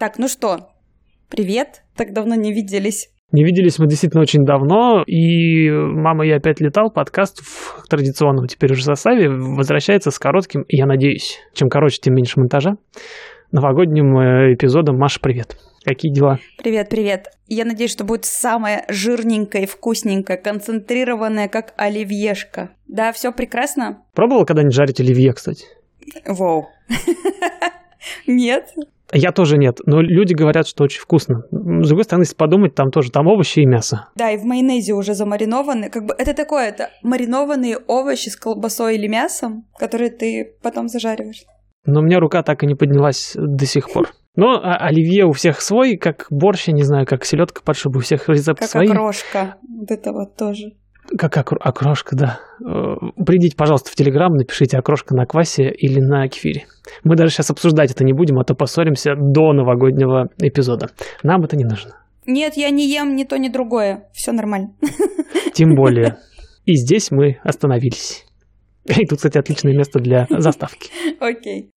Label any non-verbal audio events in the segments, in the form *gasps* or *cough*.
Так, ну что, привет, так давно не виделись. Не виделись мы действительно очень давно, и «Мама, я опять летал» подкаст в традиционном теперь уже составе возвращается с коротким, я надеюсь, чем короче, тем меньше монтажа, новогодним э, эпизодом «Маша, привет». Какие дела? Привет, привет. Я надеюсь, что будет самое жирненькое, вкусненькое, концентрированное, как оливьешка. Да, все прекрасно? Пробовала когда-нибудь жарить оливье, кстати? Воу. *laughs* Нет. Я тоже нет, но люди говорят, что очень вкусно. С другой стороны, если подумать, там тоже там овощи и мясо. Да, и в майонезе уже замаринованы. Как бы это такое, это маринованные овощи с колбасой или мясом, которые ты потом зажариваешь. Но у меня рука так и не поднялась до сих пор. *laughs* Но а, оливье у всех свой, как борщ, я не знаю, как селедка под шубу, у всех рецепты как свои. Как окрошка, вот это вот тоже. Как окр- окрошка, да. Э, придите, пожалуйста, в Телеграм, напишите окрошка на квасе или на кефире. Мы даже сейчас обсуждать это не будем, а то поссоримся до новогоднего эпизода. Нам это не нужно. Нет, я не ем ни то, ни другое. Все нормально. *laughs* Тем более. И здесь мы остановились. И тут, кстати, отличное место для заставки. *laughs* Окей.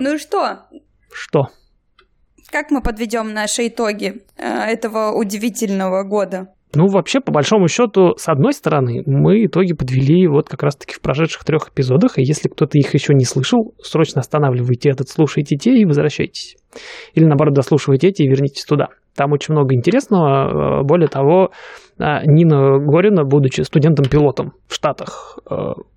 Ну и что? Что? Как мы подведем наши итоги э, этого удивительного года? Ну, вообще, по большому счету, с одной стороны, мы итоги подвели вот как раз-таки в прошедших трех эпизодах, и если кто-то их еще не слышал, срочно останавливайте этот, слушайте те и возвращайтесь. Или, наоборот, дослушивайте эти и вернитесь туда. Там очень много интересного. Э, более того, э, Нина Горина, будучи студентом-пилотом в Штатах,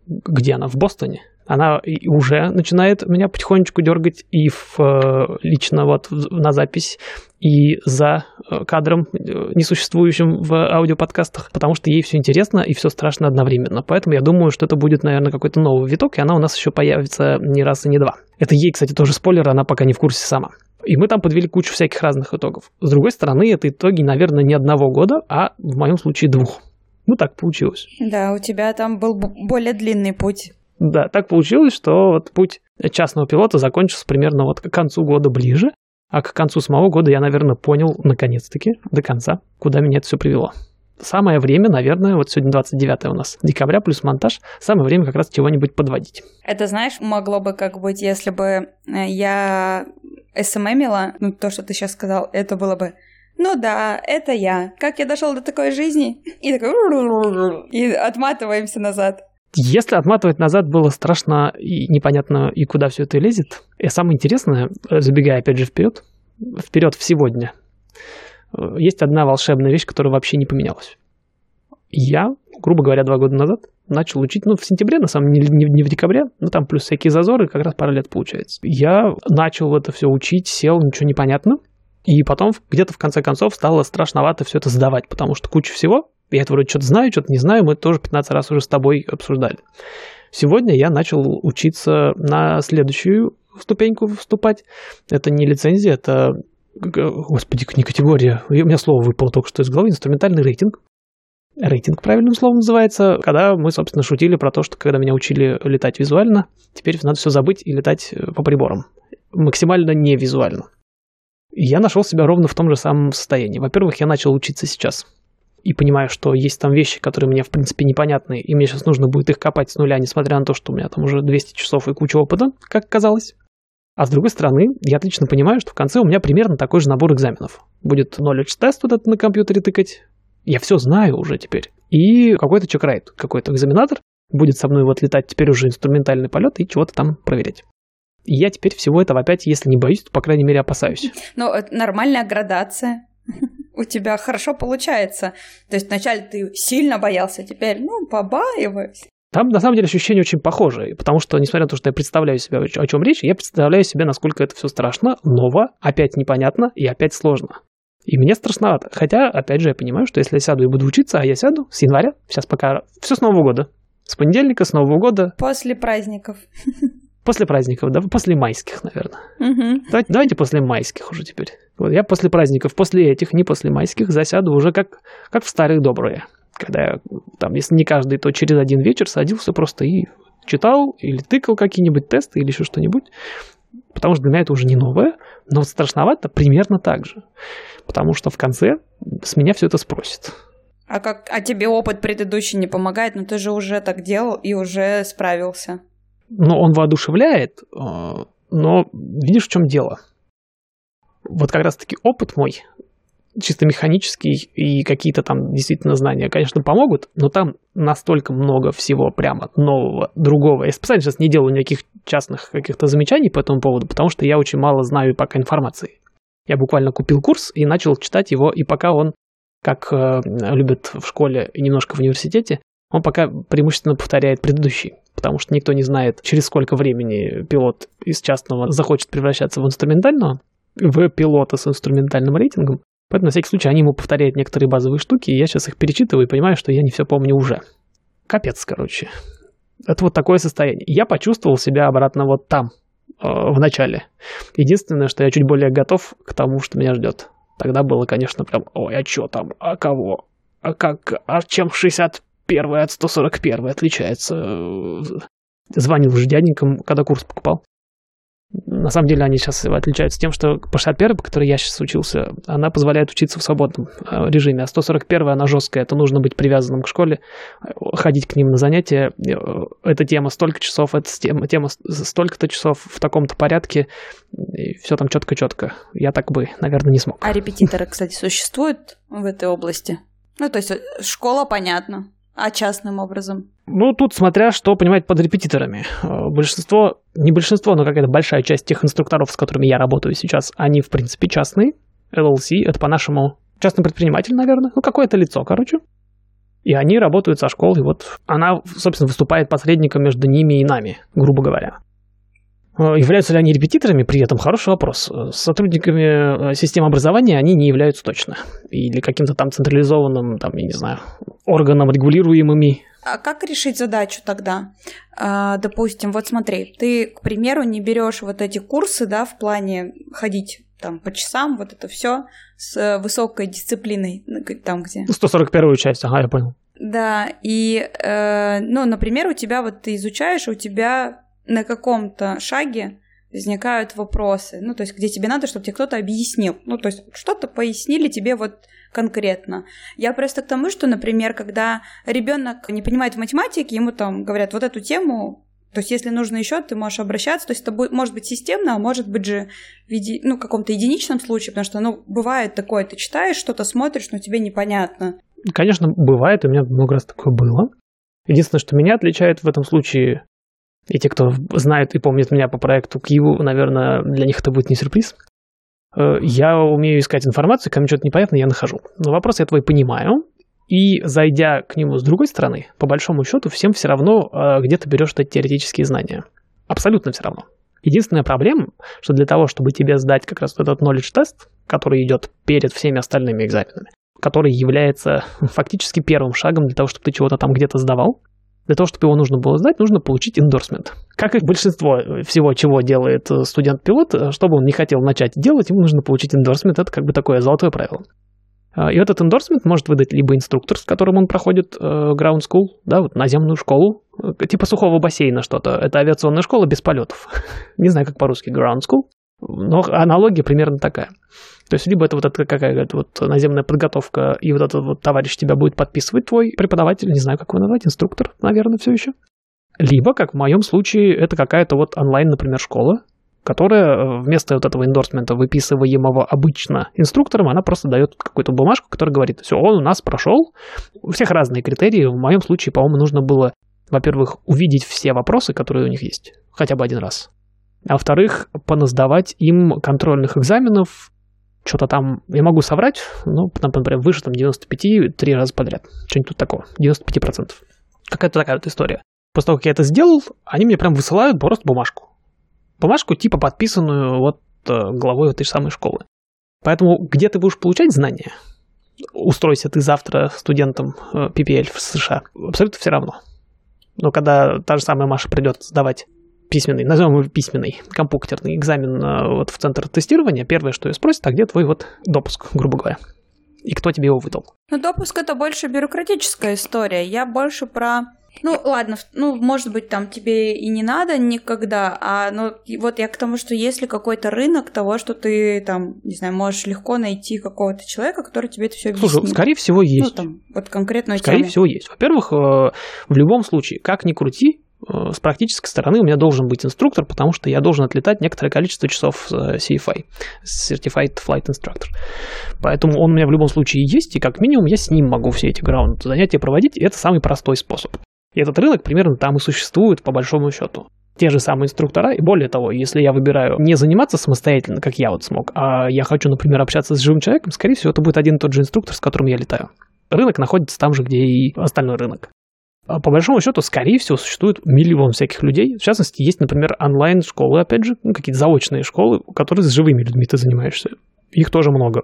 где она, в Бостоне, она уже начинает меня потихонечку дергать и в, э, лично вот на запись, и за э, кадром, э, несуществующим в аудиоподкастах, потому что ей все интересно и все страшно одновременно. Поэтому я думаю, что это будет, наверное, какой-то новый виток, и она у нас еще появится не раз и не два. Это ей, кстати, тоже спойлер, она пока не в курсе сама. И мы там подвели кучу всяких разных итогов. С другой стороны, это итоги, наверное, не одного года, а в моем случае двух. Ну, так получилось. Да, у тебя там был более длинный путь. Да, так получилось, что вот путь частного пилота закончился примерно вот к концу года ближе, а к концу самого года я, наверное, понял наконец-таки до конца, куда меня это все привело. Самое время, наверное, вот сегодня 29 у нас декабря плюс монтаж, самое время как раз чего-нибудь подводить. Это, знаешь, могло бы как быть, если бы э, я СММила, ну, то, что ты сейчас сказал, это было бы ну да, это я. Как я дошел до такой жизни? И такой... И отматываемся назад. Если отматывать назад было страшно и непонятно, и куда все это лезет, и самое интересное, забегая опять же вперед, вперед в сегодня, есть одна волшебная вещь, которая вообще не поменялась. Я, грубо говоря, два года назад начал учить, ну, в сентябре, на самом деле, не, не в декабре, но там плюс всякие зазоры, как раз пара лет получается. Я начал это все учить, сел, ничего не понятно, и потом где-то в конце концов стало страшновато все это сдавать, потому что куча всего, я это вроде что-то знаю, что-то не знаю, мы тоже 15 раз уже с тобой обсуждали. Сегодня я начал учиться на следующую ступеньку вступать. Это не лицензия, это, господи, не категория. У меня слово выпало только что из головы. Инструментальный рейтинг. Рейтинг правильным словом называется, когда мы, собственно, шутили про то, что когда меня учили летать визуально, теперь надо все забыть и летать э, по приборам. Максимально не визуально. Я нашел себя ровно в том же самом состоянии. Во-первых, я начал учиться сейчас и понимаю, что есть там вещи, которые мне, в принципе, непонятны, и мне сейчас нужно будет их копать с нуля, несмотря на то, что у меня там уже 200 часов и куча опыта, как казалось. А с другой стороны, я отлично понимаю, что в конце у меня примерно такой же набор экзаменов. Будет knowledge тест вот этот на компьютере тыкать. Я все знаю уже теперь. И какой-то чекрайт, какой-то экзаменатор будет со мной вот летать теперь уже инструментальный полет и чего-то там проверять. И я теперь всего этого опять, если не боюсь, то, по крайней мере, опасаюсь. Ну, нормальная градация *laughs* у тебя хорошо получается. То есть вначале ты сильно боялся, теперь, ну, побаиваюсь. Там, на самом деле, ощущения очень похожие, потому что, несмотря на то, что я представляю себе, о чем речь, я представляю себе, насколько это все страшно, ново, опять непонятно и опять сложно. И мне страшновато. Хотя, опять же, я понимаю, что если я сяду и буду учиться, а я сяду с января, сейчас пока все с Нового года. С понедельника, с Нового года. После праздников. *laughs* После праздников, да, после майских, наверное. Угу. Давайте, давайте после майских уже теперь. Вот я после праздников, после этих, не после майских, засяду уже как, как в старые добрые. Когда я, там, если не каждый, то через один вечер садился просто и читал или тыкал какие-нибудь тесты или еще что-нибудь. Потому что для меня это уже не новое, но страшновато примерно так же. Потому что в конце с меня все это спросит. А как, а тебе опыт предыдущий не помогает, но ну, ты же уже так делал и уже справился. Ну, он воодушевляет, э, но видишь, в чем дело? Вот как раз-таки опыт мой, чисто механический и какие-то там действительно знания, конечно, помогут, но там настолько много всего прямо нового, другого. Я специально сейчас не делаю никаких частных каких-то замечаний по этому поводу, потому что я очень мало знаю пока информации. Я буквально купил курс и начал читать его, и пока он, как э, любят в школе и немножко в университете, он пока преимущественно повторяет предыдущий, потому что никто не знает, через сколько времени пилот из частного захочет превращаться в инструментального, в пилота с инструментальным рейтингом. Поэтому на всякий случай они ему повторяют некоторые базовые штуки, и я сейчас их перечитываю и понимаю, что я не все помню уже. Капец, короче. Это вот такое состояние. Я почувствовал себя обратно вот там, э, в начале. Единственное, что я чуть более готов к тому, что меня ждет. Тогда было, конечно, прям, ой, а что там, а кого, а как, а чем 61 от 141 отличается? Звонил уже дяденькам, когда курс покупал. На самом деле они сейчас отличаются тем, что по 61 по которой я сейчас учился, она позволяет учиться в свободном э, режиме, а 141 она жесткая, это нужно быть привязанным к школе, ходить к ним на занятия. Э, эта тема столько часов, эта тема, тема столько-то часов в таком-то порядке, и все там четко-четко. Я так бы, наверное, не смог. А репетиторы, кстати, существуют в этой области? Ну, то есть э, школа, понятно, а частным образом? Ну, тут смотря что понимать под репетиторами. Э, большинство, не большинство, но какая-то большая часть тех инструкторов, с которыми я работаю сейчас, они, в принципе, частные. LLC — это по-нашему частный предприниматель, наверное. Ну, какое-то лицо, короче. И они работают со школой. Вот она, собственно, выступает посредником между ними и нами, грубо говоря. Э, являются ли они репетиторами при этом? Хороший вопрос. С сотрудниками э, системы образования они не являются точно. Или каким-то там централизованным, там, я не знаю, органом регулируемыми а как решить задачу тогда? А, допустим, вот смотри, ты, к примеру, не берешь вот эти курсы, да, в плане ходить там по часам, вот это все с высокой дисциплиной, ну, там где. 141 часть, ага, я понял. Да, и, э, ну, например, у тебя вот ты изучаешь, у тебя на каком-то шаге возникают вопросы, ну, то есть где тебе надо, чтобы тебе кто-то объяснил, ну, то есть что-то пояснили тебе вот конкретно. Я просто к тому, что, например, когда ребенок не понимает в математике, ему там говорят вот эту тему, то есть, если нужно еще, ты можешь обращаться. То есть, это будет, может быть системно, а может быть же в еди... ну, каком-то единичном случае, потому что, ну, бывает такое, ты читаешь, что-то смотришь, но тебе непонятно. Конечно, бывает, у меня много раз такое было. Единственное, что меня отличает в этом случае, и те, кто знает и помнит меня по проекту Киеву, наверное, для них это будет не сюрприз. Э, я умею искать информацию, когда мне что-то непонятно, я нахожу. Но вопрос я твой понимаю, и зайдя к нему с другой стороны, по большому счету, всем все равно, э, где ты берешь эти теоретические знания. Абсолютно все равно. Единственная проблема, что для того, чтобы тебе сдать как раз этот knowledge тест, который идет перед всеми остальными экзаменами, который является фактически первым шагом для того, чтобы ты чего-то там где-то сдавал, для того, чтобы его нужно было сдать, нужно получить эндорсмент. Как и большинство всего, чего делает э, студент-пилот, э, чтобы он не хотел начать делать, ему нужно получить эндорсмент. Это как бы такое золотое правило. А, и этот эндорсмент может выдать либо инструктор, с которым он проходит э, ground school, да, вот наземную школу, типа сухого бассейна что-то. Это авиационная школа без полетов. *laughs* Не знаю, как по-русски ground school, но аналогия примерно такая. То есть либо это вот эта какая-то вот наземная подготовка, и вот этот вот товарищ тебя будет подписывать, твой преподаватель, не знаю, как его назвать, инструктор, наверное, все еще. Либо, как в моем случае, это какая-то вот онлайн, например, школа, которая э, вместо вот этого эндорсмента, выписываемого обычно инструктором, она просто дает какую-то бумажку, которая говорит, все, он у нас прошел. У всех разные критерии. В моем случае, по-моему, нужно было, во-первых, увидеть все вопросы, которые у них есть, хотя бы один раз. А во-вторых, поназдавать им контрольных экзаменов что-то там, я могу соврать, ну, например, выше там 95 три раза подряд. Что-нибудь тут такого, 95%. Какая-то такая вот история. После того, как я это сделал, они мне прям высылают просто бумажку. Бумажку типа подписанную вот э, главой этой самой школы. Поэтому где ты будешь получать знания? Устройся ты завтра студентом э, PPL в США. Абсолютно все равно. Но когда та же самая Маша придет сдавать письменный, назовем его письменный, компьютерный экзамен э, вот в центр тестирования, первое, что ее спросят, а где твой вот допуск, грубо говоря? И кто тебе его выдал? Ну, допуск это больше бюрократическая история. Я больше про Ну, ладно, ну, может быть, там тебе и не надо никогда, а ну, вот я к тому, что если какой-то рынок того, что ты там, не знаю, можешь легко найти какого-то человека, который тебе это все объяснит. Слушай, скорее всего, есть. Ну, там, вот конкретную Скорее тему. всего, есть. Во-первых, э, в любом случае, как ни крути, с практической стороны у меня должен быть инструктор, потому что я должен отлетать некоторое количество часов э, CFI, Certified Flight Instructor. Поэтому он у меня в любом случае есть, и как минимум я с ним могу все эти граунд занятия проводить, и это самый простой способ. И этот рынок примерно там и существует, по большому счету. Те же самые инструктора, и более того, если я выбираю не заниматься самостоятельно, как я вот смог, а я хочу, например, общаться с живым человеком, скорее всего, это будет один и тот же инструктор, с которым я летаю. Рынок находится там же, где и остальной рынок. А по большому счету, скорее всего, существует миллион всяких людей. В частности, есть, например, онлайн-школы, опять же, ну, какие-то заочные школы, которые с живыми людьми ты занимаешься. Их тоже много.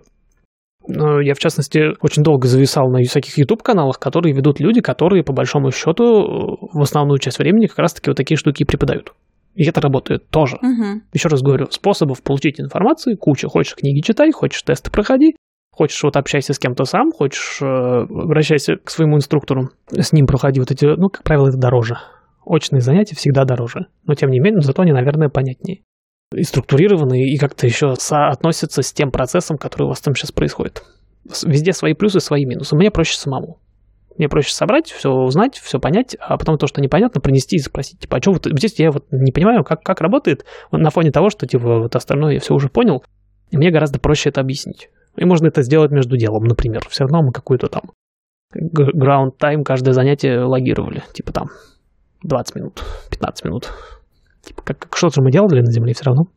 Но Я, в частности, очень долго зависал на всяких YouTube-каналах, которые ведут люди, которые, по большому счету, в основную часть времени как раз-таки вот такие штуки и преподают. И это работает тоже. Мгм. Еще раз говорю, способов получить информации куча. Хочешь книги читай, хочешь тесты проходи, хочешь вот общайся с кем-то сам, хочешь э, обращайся к своему инструктору, с ним проходи вот эти, ну, как правило, это дороже. Очные занятия всегда дороже. Но, тем не менее, зато они, наверное, понятнее. И структурированные, и как-то еще соотносятся с тем процессом, который у вас там сейчас происходит. Везде свои плюсы, свои минусы. Мне проще самому. Мне проще собрать, все узнать, все понять, а потом то, что непонятно, принести и спросить, типа, а что вот здесь я вот не понимаю, как, как работает, на фоне того, что, типа, вот остальное я все уже понял, и мне гораздо проще это объяснить. И можно это сделать между делом, например. Все равно мы какую-то там ground time каждое занятие логировали. Типа там 20 минут, 15 минут. Типа как, как что-то мы делали на Земле все равно.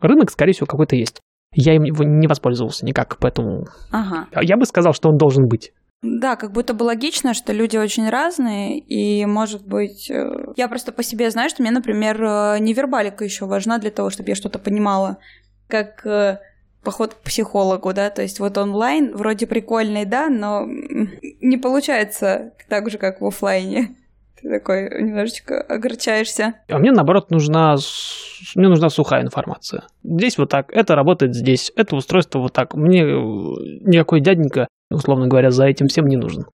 Рынок, скорее всего, какой-то есть. Я им не воспользовался никак, поэтому Ага. я бы сказал, что он должен быть. Да, как будто бы логично, что люди очень разные, и, может быть, э, я просто по себе знаю, что мне, например, э, невербалика еще важна для того, чтобы я что-то понимала, как э, поход к психологу, да, то есть вот онлайн вроде прикольный, да, но не получается так же, как в оффлайне. Ты такой немножечко огорчаешься. А мне, наоборот, нужна, мне нужна сухая информация. Здесь вот так, это работает здесь, это устройство вот так. Мне никакой дяденька, условно говоря, за этим всем не нужен.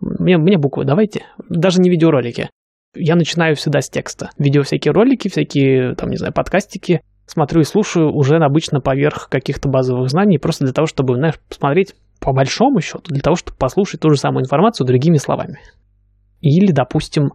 Мне, мне буквы давайте, даже не видеоролики. Я начинаю всегда с текста. Видео всякие ролики, всякие, там, не знаю, подкастики. Смотрю и слушаю уже обычно поверх каких-то базовых знаний, просто для того, чтобы, знаешь, посмотреть по большому счету, для того, чтобы послушать ту же самую информацию другими словами. Или, допустим,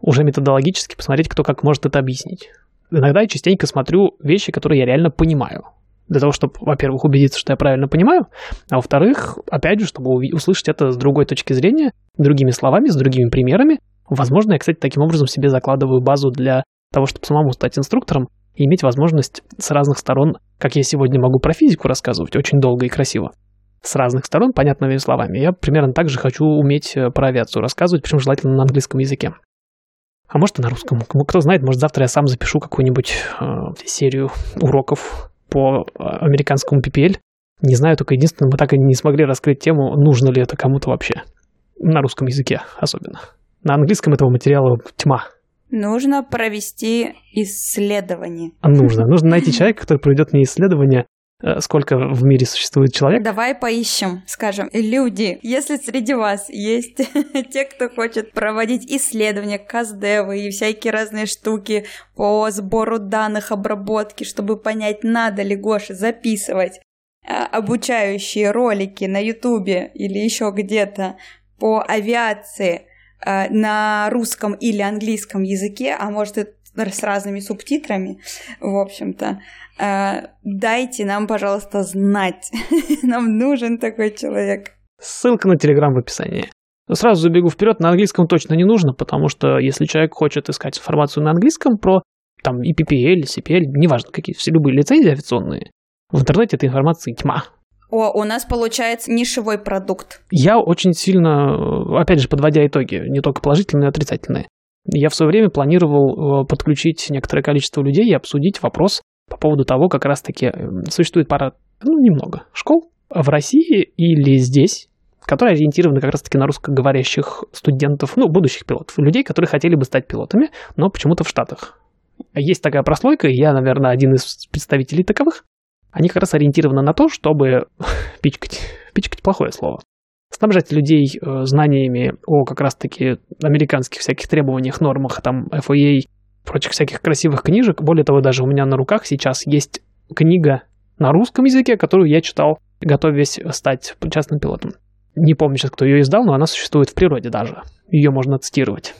уже методологически посмотреть, кто как может это объяснить. Иногда я частенько смотрю вещи, которые я реально понимаю. Для того, чтобы, во-первых, убедиться, что я правильно понимаю, а во-вторых, опять же, чтобы услышать это с другой точки зрения, другими словами, с другими примерами. Возможно, я, кстати, таким образом себе закладываю базу для того, чтобы самому стать инструктором и иметь возможность с разных сторон, как я сегодня могу про физику рассказывать, очень долго и красиво, с разных сторон, понятными словами. Я примерно так же хочу уметь э, про авиацию рассказывать, причем желательно на английском языке. А может и на русском. Кто знает, может завтра я сам запишу какую-нибудь э, серию уроков по э, американскому PPL. Не знаю, только единственное, мы так и не смогли раскрыть тему, нужно ли это кому-то вообще. На русском языке особенно. На английском этого материала тьма. Нужно провести исследование. А Нужно. Нужно найти человека, который проведет мне исследование, э, сколько в мире существует человек. Давай поищем, скажем, люди, если среди вас есть *laughs* те, кто хочет проводить исследования, каздевы и всякие разные штуки по сбору данных, обработки, чтобы понять, надо ли Гоше записывать э, обучающие ролики на Ютубе или еще где-то по авиации на русском или английском языке, а может и с разными субтитрами, в общем-то, э, дайте нам, пожалуйста, знать. *laughs* Нам нужен такой человек. Ссылка на Телеграм в описании. Сразу забегу вперед, на английском точно не нужно, потому что если человек хочет искать информацию на английском про там и PPL, CPL, неважно какие, все любые лицензии авиационные, в интернете этой информации тьма. О, у нас получается нишевой продукт. Я очень сильно, опять же, подводя итоги, не только положительные, но и отрицательные, я в свое время планировал э, подключить некоторое количество людей и обсудить вопрос по поводу того, как раз-таки э, существует пара, ну, немного школ в России или здесь, которые ориентированы как раз-таки на русскоговорящих студентов, ну, будущих пилотов, людей, которые хотели бы стать пилотами, но почему-то в Штатах. Есть такая прослойка, я, наверное, один из представителей таковых. Они как раз ориентированы на то, чтобы *laughs* пичкать, пичкать плохое слово, снабжать людей э, знаниями о как раз-таки американских всяких требованиях, нормах, там, FAA, прочих всяких красивых книжек. Более того, даже у меня на руках сейчас есть книга на русском языке, которую я читал, готовясь стать частным пилотом. Не помню сейчас, кто ее издал, но она существует в природе даже. Ее можно цитировать.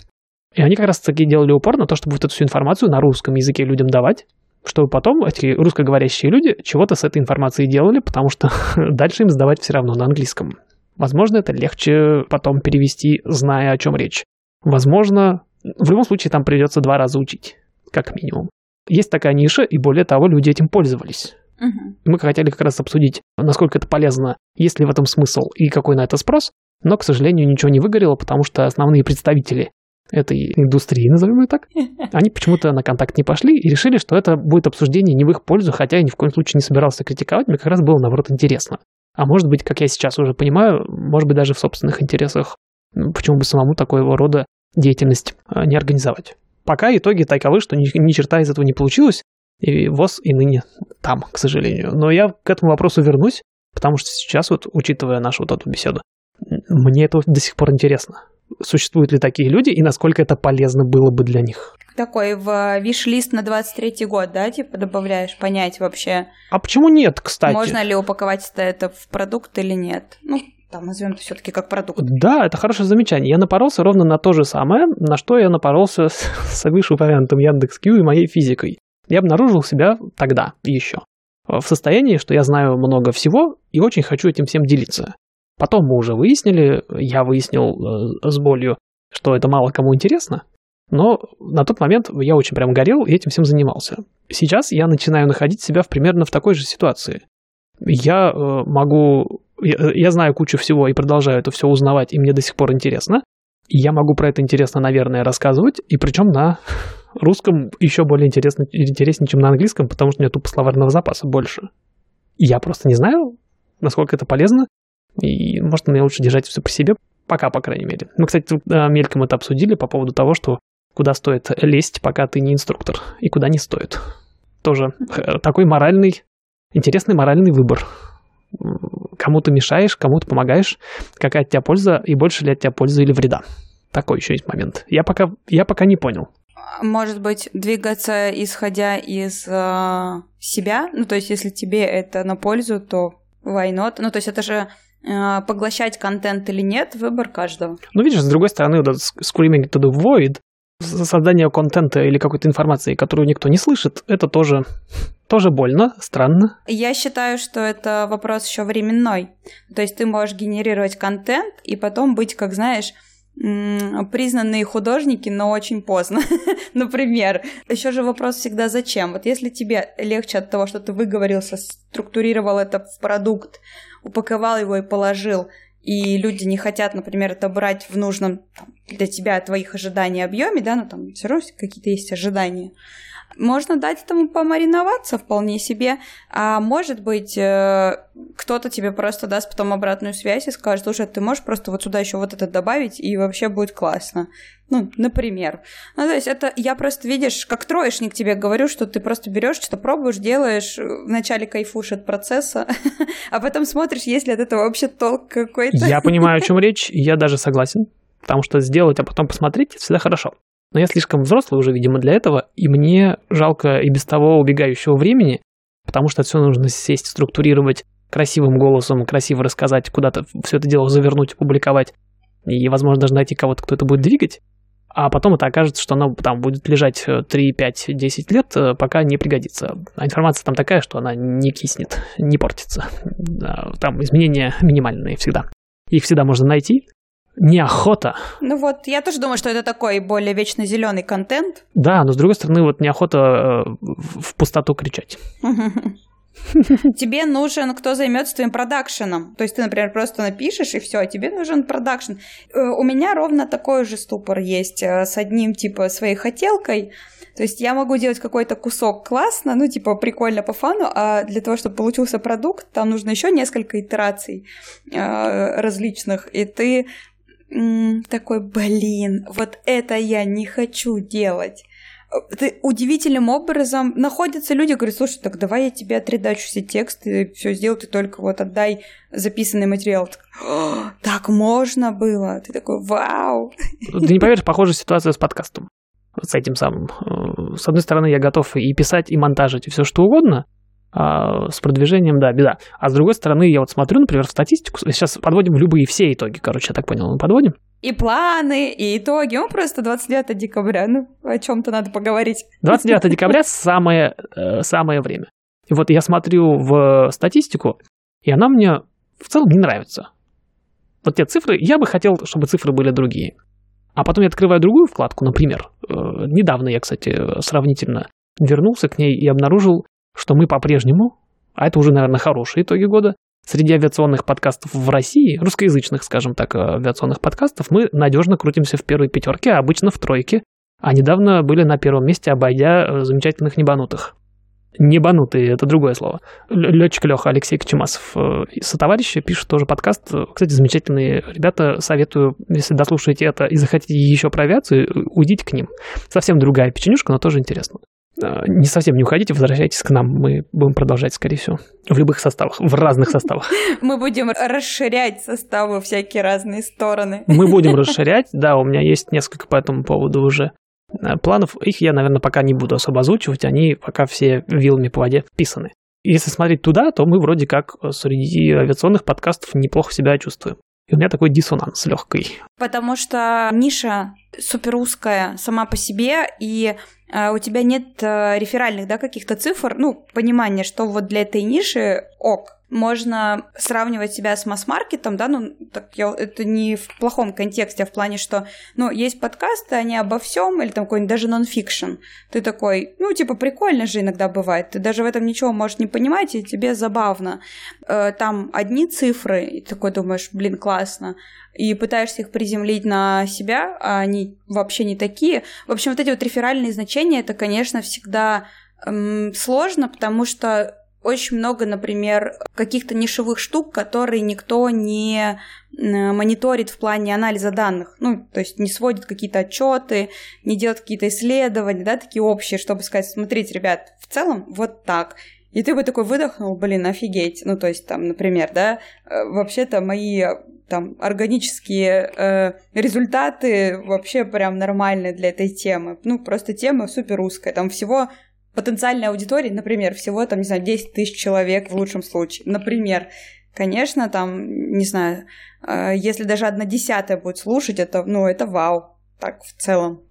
И они как раз таки делали упор на то, чтобы вот эту всю информацию на русском языке людям давать, чтобы потом эти русскоговорящие люди чего-то с этой информацией делали, потому что *laughs* дальше им сдавать все равно на английском. Возможно, это легче потом перевести, зная, о чем речь. Возможно, в любом случае там придется два раза учить, как минимум. Есть такая ниша, и более того, люди этим пользовались. Угу. Мы хотели как раз обсудить, насколько это полезно, есть ли в этом смысл и какой на это спрос, но, к сожалению, ничего не выгорело, потому что основные представители этой индустрии, назовем ее так, *laughs* они почему-то на контакт не пошли и решили, что это будет обсуждение не в их пользу, хотя я ни в коем случае не собирался критиковать, мне как раз было, наоборот, интересно. А может быть, как я сейчас уже понимаю, может быть, даже в собственных интересах, ну, почему бы самому такого рода деятельность а, не организовать. Пока итоги таковы, что ни, ни черта из этого не получилось, и ВОЗ и ныне там, к сожалению. Но я к этому вопросу вернусь, потому что сейчас, вот, учитывая нашу вот эту беседу, мне это до сих пор интересно существуют ли такие люди и насколько это полезно было бы для них. Такой в виш-лист на 23-й год, да, типа добавляешь, понять вообще. А почему нет, кстати? Можно ли упаковать это в продукт или нет? Ну, там назовем это все-таки как продукт. Да, это хорошее замечание. Я напоролся ровно на то же самое, на что я напоролся с, с вышеупомянутым Яндекс.Кью и моей физикой. Я обнаружил себя тогда еще в состоянии, что я знаю много всего и очень хочу этим всем делиться. Потом мы уже выяснили, я выяснил э, с болью, что это мало кому интересно, но на тот момент я очень прям горел и этим всем занимался. Сейчас я начинаю находить себя в примерно в такой же ситуации. Я э, могу... Я, я знаю кучу всего и продолжаю это все узнавать, и мне до сих пор интересно. И я могу про это интересно, наверное, рассказывать, и причем на русском еще более интересно, интереснее, чем на английском, потому что у меня тупо словарного запаса больше. Я просто не знаю, насколько это полезно, и, может, мне лучше держать все при себе, пока, по крайней мере. Мы, кстати, э, мельком это обсудили по поводу того, что куда стоит лезть, пока ты не инструктор, и куда не стоит. Тоже такой моральный, интересный моральный выбор. Кому ты мешаешь, кому ты помогаешь, какая от тебя польза, и больше ли от тебя пользы или вреда. Такой еще есть момент. Я пока, я пока не понял. Может быть, двигаться исходя из э, себя, ну то есть если тебе это на пользу, то why not? Ну то есть это же поглощать контент или нет, выбор каждого. Ну, видишь, с другой стороны, вот screaming to the void, создание контента или какой-то информации, которую никто не слышит, это тоже, тоже больно, странно. Я считаю, что это вопрос еще временной. То есть ты можешь генерировать контент и потом быть, как знаешь, признанные художники, но очень поздно. *laughs* Например, еще же вопрос всегда зачем. Вот если тебе легче от того, что ты выговорился, структурировал это в продукт, упаковал его и положил, и люди не хотят, например, это брать в нужном там, для тебя твоих ожиданий объеме, да, но там все равно какие-то есть ожидания. Можно дать этому помариноваться вполне себе, а может быть, э, кто-то тебе просто даст потом обратную связь и скажет, слушай, ты можешь просто вот сюда еще вот это добавить, и вообще будет классно. Ну, например. Ну, то есть это я просто, видишь, как троечник тебе говорю, что ты просто берешь, что-то пробуешь, делаешь, вначале кайфуешь от процесса, *laughs* а потом смотришь, есть ли от этого вообще толк какой-то. Я понимаю, о *laughs* чем речь, я даже согласен, потому что сделать, а потом посмотреть, всегда хорошо. Но я слишком взрослый уже, видимо, для этого, и мне жалко и без того убегающего времени, потому что все нужно сесть, структурировать красивым голосом, красиво рассказать, куда-то все это дело завернуть, опубликовать, и, возможно, даже найти кого-то, кто это будет двигать, а потом это окажется, что оно там будет лежать 3, 5, 10 лет, э, пока не пригодится. А информация там такая, что она не киснет, не портится. *laughs* Там изменения минимальные всегда. Их всегда можно найти, неохота. Ну вот, я тоже думаю, что это такой более вечно зеленый контент. Да, но с другой стороны, вот неохота э, в пустоту кричать. *laughs* Тебе нужен, кто займется твоим продакшеном. То есть ты, например, просто напишешь и все, тебе нужен продакшн. Э, у меня ровно такой же ступор есть э, с одним типа своей хотелкой. То есть я могу делать какой-то кусок классно, ну, типа, прикольно по фану, а для того, чтобы получился продукт, там нужно еще несколько итераций э, различных, и ты такой, блин, вот это я не хочу делать. Ты удивительным образом находятся люди, говорят, слушай, так давай я тебе отредачу все тексты, все сделай, ты только вот отдай записанный материал. Так можно было. Ты такой, вау. Ты не поверишь, похожая ситуация с подкастом. С этим самым. Э, с одной стороны, я готов и писать, и монтажить, и все что угодно. А с продвижением, да, беда. А с другой стороны, я вот смотрю, например, в статистику, сейчас подводим любые все итоги, короче, я так понял, мы подводим. И планы, и итоги. Ну, просто 29 декабря, ну, о чем-то надо поговорить. 29 *laughs* декабря самое, э, самое время. И вот я смотрю в статистику, и она мне в целом не нравится. Вот те цифры, я бы хотел, чтобы цифры были другие. А потом я открываю другую вкладку, например. Э, недавно я, кстати, сравнительно вернулся к ней и обнаружил что мы по-прежнему, а это уже, наверное, хорошие итоги года, среди авиационных подкастов в России, русскоязычных, скажем так, э, авиационных подкастов, мы надежно крутимся в первой пятерке, а обычно в тройке. А недавно были на первом месте, обойдя э, замечательных небанутых. Небанутые, это другое слово. Летчик Леха Алексей Кочемасов э, и сотоварищи пишут тоже подкаст. Кстати, замечательные ребята. Советую, если дослушаете это и захотите еще про авиацию, уйдите к ним. Совсем другая печенюшка, но тоже интересно. Э, не совсем не уходите, возвращайтесь к нам. Мы будем продолжать, скорее всего. В любых составах, в разных составах. Мы будем расширять составы всякие разные стороны. Мы будем расширять, да, у меня есть несколько по этому поводу уже э, планов. Их я, наверное, пока не буду особо озвучивать, они пока все вилами по воде вписаны. Если смотреть туда, то мы вроде как среди авиационных подкастов неплохо себя чувствуем. И у меня такой диссонанс легкий. Потому что ниша супер узкая сама по себе, и э, у тебя нет э, реферальных, да, каких-то цифр, ну, понимания, что вот для этой ниши ок, можно сравнивать себя с масс-маркетом, да, ну, так я, это не в плохом контексте, а в плане, что, ну, есть подкасты, они обо всем, или там какой-нибудь даже нон-фикшн. Ты такой, ну, типа, прикольно же иногда бывает, ты даже в этом ничего можешь не понимать, и тебе забавно. Э, там одни цифры, и ты такой думаешь, блин, классно, и пытаешься их приземлить на себя, а они вообще не такие. В общем, вот эти вот реферальные значения, это, конечно, всегда эм, сложно, потому что очень много, например, каких-то нишевых штук, которые никто не мониторит в плане анализа данных. Ну, то есть не сводит какие-то отчеты, не делает какие-то исследования, да, такие общие, чтобы сказать, смотрите, ребят, в целом вот так. И ты бы такой выдохнул, блин, офигеть. Ну, то есть там, например, да, э, вообще-то мои там органические э, результаты вообще прям нормальные для этой темы. Ну, просто тема супер узкая. Там всего потенциальной аудитории, например, всего там, не знаю, 10 тысяч человек в лучшем случае, например, конечно, там, не знаю, э, если даже одна десятая будет слушать, это, ну, это вау, так в целом.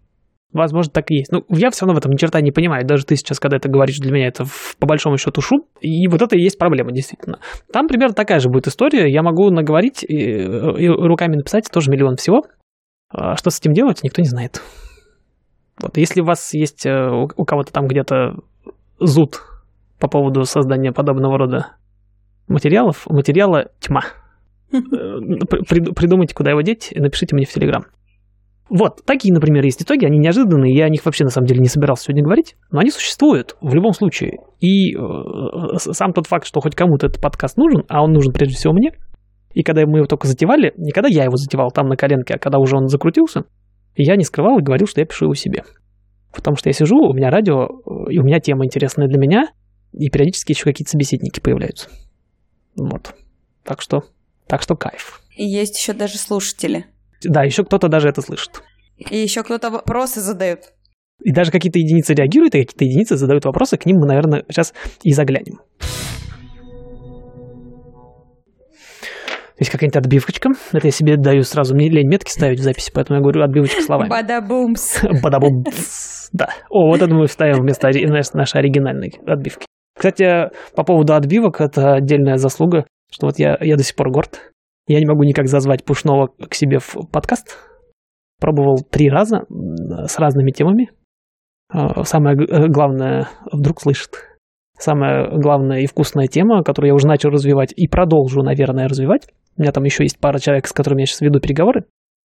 Возможно, так и есть. Ну, я все равно в этом ни черта не понимаю. Даже ты сейчас, когда это говоришь, для меня это по большому счету шум. И вот это и есть проблема, действительно. Там примерно такая же будет история. Я могу наговорить и, и руками написать тоже миллион всего. А что с этим делать, никто не знает. Вот, если у вас есть э, у кого-то там где-то зуд по поводу создания подобного рода материалов, материала тьма. Э, придумайте, куда его деть, и напишите мне в Телеграм. Вот, такие, например, есть итоги, они неожиданные, я о них вообще на самом деле не собирался сегодня говорить, но они существуют в любом случае. И э, сам тот факт, что хоть кому-то этот подкаст нужен, а он нужен прежде всего мне, и когда мы его только затевали, не когда я его затевал там на коленке, а когда уже он закрутился, и я не скрывал и говорил, что я пишу его себе. Потому что я сижу, у меня радио, и у меня тема интересная для меня, и периодически еще какие-то собеседники появляются. Вот. Так что, так что кайф. И есть еще даже слушатели. Да, еще кто-то даже это слышит. И еще кто-то вопросы задает. И даже какие-то единицы реагируют, и какие-то единицы задают вопросы, к ним мы, наверное, сейчас и заглянем. Есть какая-нибудь отбивочка. Это я себе даю сразу, мне лень метки ставить в записи, поэтому я говорю отбивочка словами. Бадабумс. *laughs* Бадабумс. Да. О, вот это мы вставим вместо нашей оригинальной отбивки. Кстати, по поводу отбивок, это отдельная заслуга, что вот я, я до сих пор горд. Я не могу никак зазвать Пушного к себе в подкаст. Пробовал три раза с разными темами. А, самое главное, вдруг слышит. Самая главная и вкусная тема, которую я уже начал развивать и продолжу, наверное, развивать, у меня там еще есть пара человек, с которыми я сейчас веду переговоры.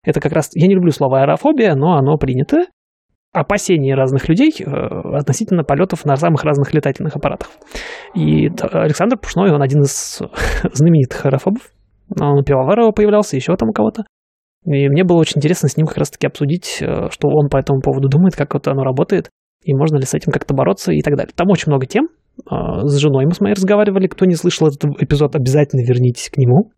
Это как раз, я не люблю слово аэрофобия, но оно принято. Опасения разных людей э, относительно полетов на самых разных летательных аппаратах. И Александр Пушной, он один из *laughs* знаменитых аэрофобов. Он у Пивоварова появлялся, еще там у кого-то. И мне было очень интересно с ним как раз-таки обсудить, э, что он по этому поводу думает, как вот оно работает. и можно ли с этим как-то бороться и так далее. Там очень много тем. А, с женой мы с моей разговаривали. Кто не слышал этот эпизод, обязательно вернитесь к нему.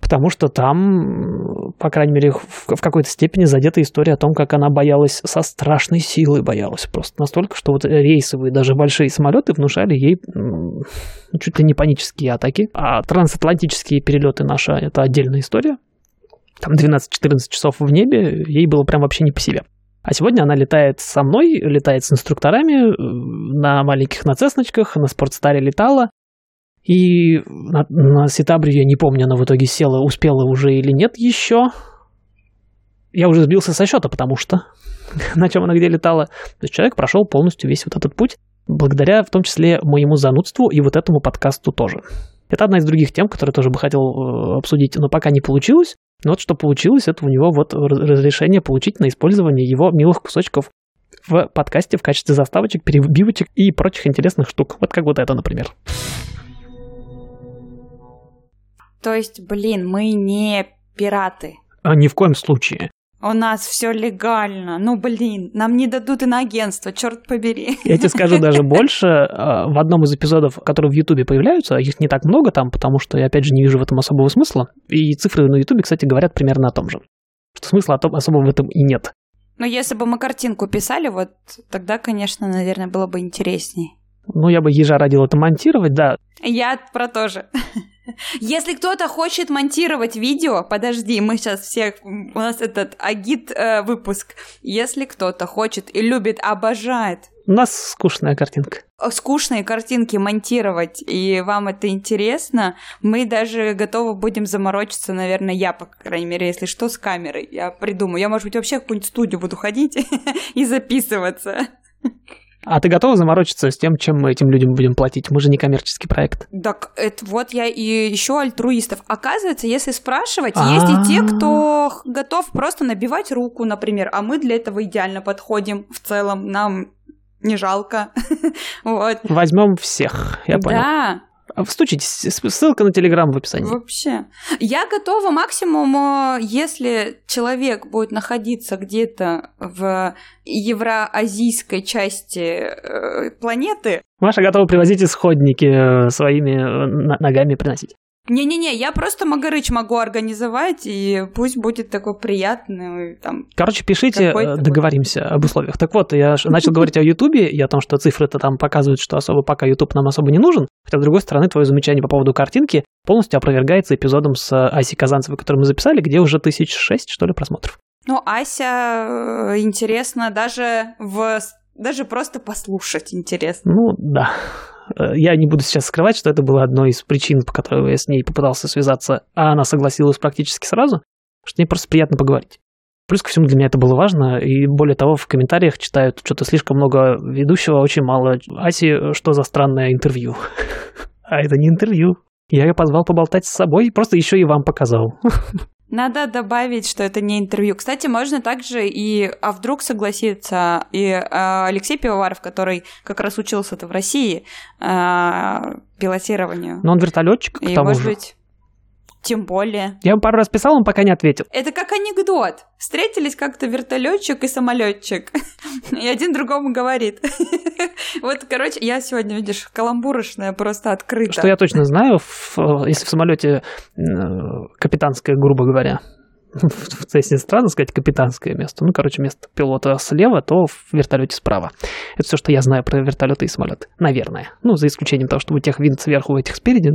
Потому что там, по крайней мере, в, какой-то степени задета история о том, как она боялась, со страшной силой боялась просто. Настолько, что вот рейсовые, даже большие самолеты внушали ей чуть ли не панические атаки. А трансатлантические перелеты наши – это отдельная история. Там 12-14 часов в небе, ей было прям вообще не по себе. А сегодня она летает со мной, летает с инструкторами э, на маленьких нацесночках, на спортстаре летала. И на, на Ситабре, я не помню, она в итоге села, успела уже или нет еще. Я уже сбился со счета, потому что *laughs* на чем она где летала. То есть человек прошел полностью весь вот этот путь, благодаря в том числе моему занудству и вот этому подкасту тоже. Это одна из других тем, которые тоже бы хотел э, обсудить, но пока не получилось. Но вот что получилось, это у него вот разрешение получить на использование его милых кусочков в подкасте в качестве заставочек, перебивочек и прочих интересных штук. Вот как вот это, например. То есть, блин, мы не пираты. А, ни в коем случае. У нас все легально. Ну, блин, нам не дадут и на агентство, черт побери. Я тебе скажу даже больше. А, в одном из эпизодов, которые в Ютубе появляются, их не так много там, потому что я, опять же, не вижу в этом особого смысла. И цифры на Ютубе, кстати, говорят примерно о том же. Что смысла особого в этом и нет. Но если бы мы картинку писали, вот тогда, конечно, наверное, было бы интересней. Ну, я бы ежа родил это монтировать, да. Я про то же. Если кто-то хочет монтировать видео, подожди, мы сейчас всех, у нас этот агит э, выпуск. Если кто-то хочет и любит, обожает. У нас скучная картинка. Скучные картинки монтировать, и вам это интересно, мы даже готовы будем заморочиться, наверное, я, по крайней мере, если что, с камерой. Я придумаю. Я, может быть, вообще в какую-нибудь студию буду ходить *laughs* и записываться. А ты готова заморочиться с тем, чем мы этим людям будем платить? Мы же не коммерческий проект. Так, это вот я и еще альтруистов. Оказывается, если спрашивать, есть и те, кто готов просто набивать руку, например, а мы для этого идеально подходим в целом. Нам не жалко. *laughs* вот. Возьмем всех, я понял. Да, Встучитесь, ссылка на Телеграм в описании. Вообще. Я готова максимум, э, если человек будет находиться где-то в евроазийской части э, планеты. Маша готова привозить исходники э, своими ногами приносить. Не-не-не, я просто Магарыч могу организовать, и пусть будет такой приятный там. Короче, пишите, договоримся об условиях. Так вот, я *laughs* начал говорить о Ютубе и о том, что цифры-то там показывают, что особо пока Ютуб нам особо не нужен. Хотя, с другой стороны, твое замечание по поводу картинки полностью опровергается эпизодом с Асей Казанцевой, который мы записали, где уже тысяч шесть, что ли, просмотров. Ну, Ася э, интересно даже в даже просто послушать интересно. Ну, да. Э, я не буду сейчас скрывать, что это было одной из причин, по которой я с ней попытался связаться, а она согласилась практически сразу, что мне просто приятно поговорить. Плюс ко всему для меня это было важно, и более того, в комментариях читают что-то слишком много ведущего, очень мало. Аси, что за странное интервью? *laughs* А это не интервью. Я ее позвал поболтать с собой, просто еще и вам показал. *laughs* Надо добавить, что это не интервью. Кстати, можно также и, а вдруг согласится и а, Алексей Пивоваров, который как раз учился-то в России а, пилотированию. Но он вертолетчик, и, может же. быть, тем более. Я ему пару раз писал, он пока не ответил. Это как анекдот. Встретились как-то вертолетчик и самолетчик. *laughs* И один другому говорит. *laughs* Вот, короче, я сегодня, видишь, каламбурочная просто открыта. Что я точно знаю, если в самолете капитанское, грубо говоря, если странно сказать капитанское место, ну, короче, место пилота слева, то в вертолете справа. Это все, что я знаю про вертолеты и самолеты. Наверное. Ну, за исключением того, что у тех винт сверху, у этих спереди,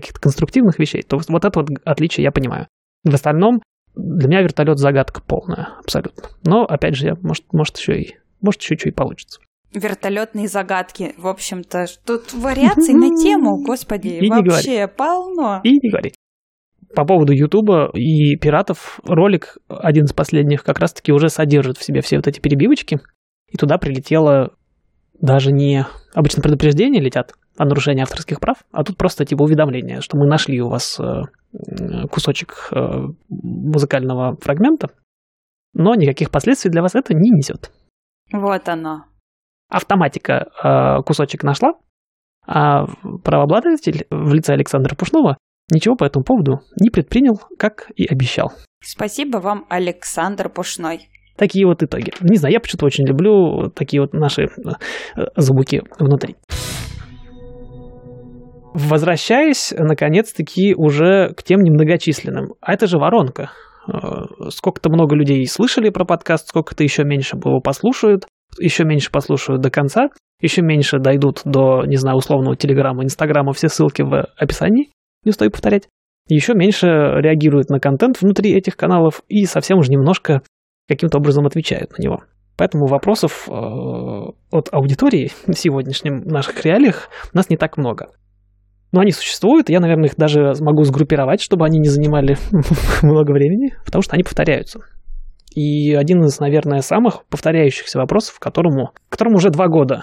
каких-то конструктивных вещей, то вот это вот отличие я понимаю. В остальном для меня вертолет загадка полная, абсолютно. Но, опять же, я, может, может еще и может еще что и получится. Вертолетные загадки. В общем-то, тут вариаций на тему, *laughs* господи, и вообще полно. И не говори. По поводу Ютуба и пиратов, ролик, один из последних, как раз-таки уже содержит в себе все вот эти перебивочки. И туда прилетело даже не... Обычно предупреждения летят, о нарушении авторских прав, а тут просто типа уведомление, что мы нашли у вас э, кусочек э, музыкального фрагмента, но никаких последствий для вас это не несет. Вот оно. Автоматика э, кусочек нашла, а правообладатель в лице Александра Пушнова ничего по этому поводу не предпринял, как и обещал. Спасибо вам, Александр Пушной. Такие вот итоги. Не знаю, я почему-то очень люблю такие вот наши звуки внутри. Возвращаясь, наконец-таки, уже к тем немногочисленным. А это же воронка. Э, сколько-то много людей слышали про подкаст, сколько-то еще меньше его послушают, еще меньше послушают до конца, еще меньше дойдут до, не знаю, условного Телеграма, Инстаграма, все ссылки в описании, не устаю повторять. Еще меньше реагируют на контент внутри этих каналов и совсем уже немножко каким-то образом отвечают на него. Поэтому вопросов э, от аудитории в сегодняшнем наших реалиях у нас не так много. Но они существуют, я, наверное, их даже смогу сгруппировать, чтобы они не занимали *laughs* много времени, потому что они повторяются. И один из, наверное, самых повторяющихся вопросов, которому, которому уже два года.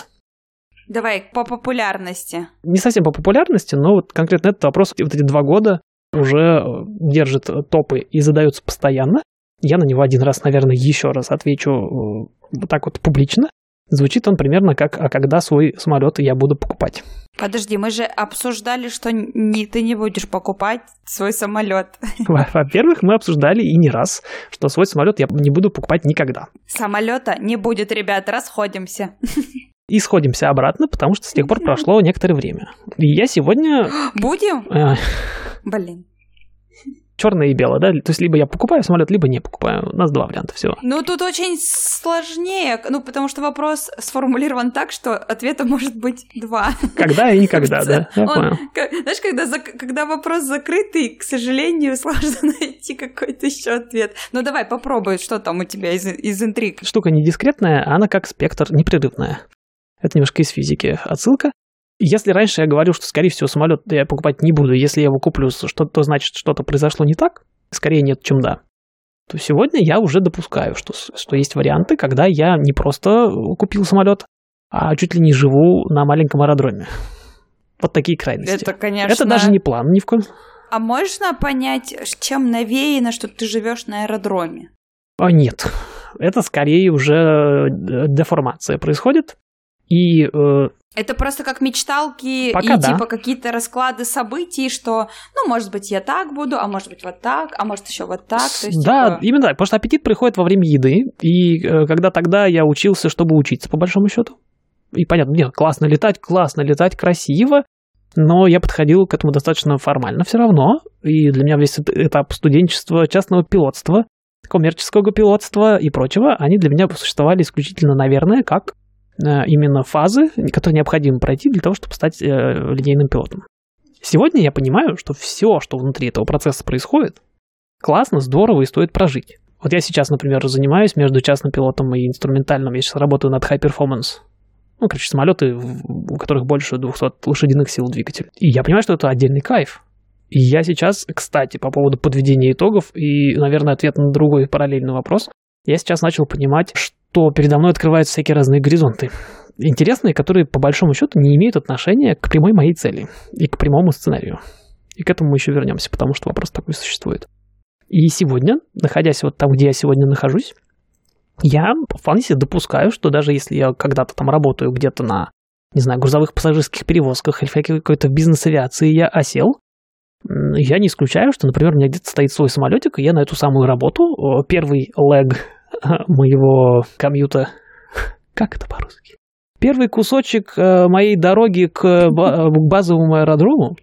Давай по популярности. Не совсем по популярности, но вот конкретно этот вопрос вот эти два года уже держит топы и задается постоянно. Я на него один раз, наверное, еще раз отвечу э, вот так вот публично. Звучит он примерно как «А когда свой самолет я буду покупать?» Подожди, мы же обсуждали, что не, ты не будешь покупать свой самолет. *laughs* Во-первых, мы обсуждали и не раз, что свой самолет я не буду покупать никогда. Самолета не будет, ребят, расходимся. И сходимся обратно, потому что с тех пор прошло некоторое время. И я сегодня... *gasps* Будем? Э, Блин черное и белое, да? То есть либо я покупаю самолет, либо не покупаю. У нас два варианта всего. Ну, тут очень сложнее, ну, потому что вопрос сформулирован так, что ответа может быть два. Когда и никогда, *laughs* да? Я понял. Знаешь, когда, когда вопрос закрытый, к сожалению, *laughs* сложно найти какой-то еще ответ. Ну, давай попробуй, что там у тебя из, из интриг. Штука не дискретная, а она как спектр непрерывная. Это немножко из физики отсылка. Если раньше я говорил, что, скорее всего, самолет я покупать не буду, если я его куплю, что то значит, что-то произошло не так, скорее нет, чем да, то сегодня я уже допускаю, что, что есть варианты, когда я не просто купил самолет, а чуть ли не живу на маленьком аэродроме. Вот такие крайности. Это, конечно... Это даже не план ни в коем. А можно понять, чем навеяно, что ты живешь на аэродроме? А нет. Это скорее уже э, деформация происходит. И э, это просто как мечталки Пока и да. типа какие-то расклады событий, что, ну, может быть, я так буду, а может быть, вот так, а может еще вот так. То есть, да, типа... именно так, потому что аппетит приходит во время еды, и э, когда тогда я учился, чтобы учиться, по большому счету. И понятно, нет, классно летать, классно летать, красиво, но я подходил к этому достаточно формально все равно, и для меня весь этап студенчества, частного пилотства, коммерческого пилотства и прочего, они для меня существовали исключительно, наверное, как именно фазы, которые необходимо пройти для того, чтобы стать э, линейным пилотом. Сегодня я понимаю, что все, что внутри этого процесса происходит, классно, здорово и стоит прожить. Вот я сейчас, например, занимаюсь между частным пилотом и инструментальным. Я сейчас работаю над high performance. Ну, короче, самолеты, у которых больше 200 лошадиных сил двигатель. И я понимаю, что это отдельный кайф. И я сейчас, кстати, по поводу подведения итогов и, наверное, ответ на другой параллельный вопрос, я сейчас начал понимать, что передо мной открываются всякие разные горизонты. Интересные, которые по большому счету не имеют отношения к прямой моей цели и к прямому сценарию. И к этому мы еще вернемся, потому что вопрос такой существует. И сегодня, находясь вот там, где я сегодня нахожусь, я вполне себе допускаю, что даже если я когда-то там работаю где-то на, не знаю, грузовых пассажирских перевозках или какой-то бизнес-авиации, я осел, я не исключаю, что, например, у меня где-то стоит свой самолетик, и я на эту самую работу, первый лег моего комьюта, как это по-русски? Первый кусочек э, моей дороги к базовому аэродрому,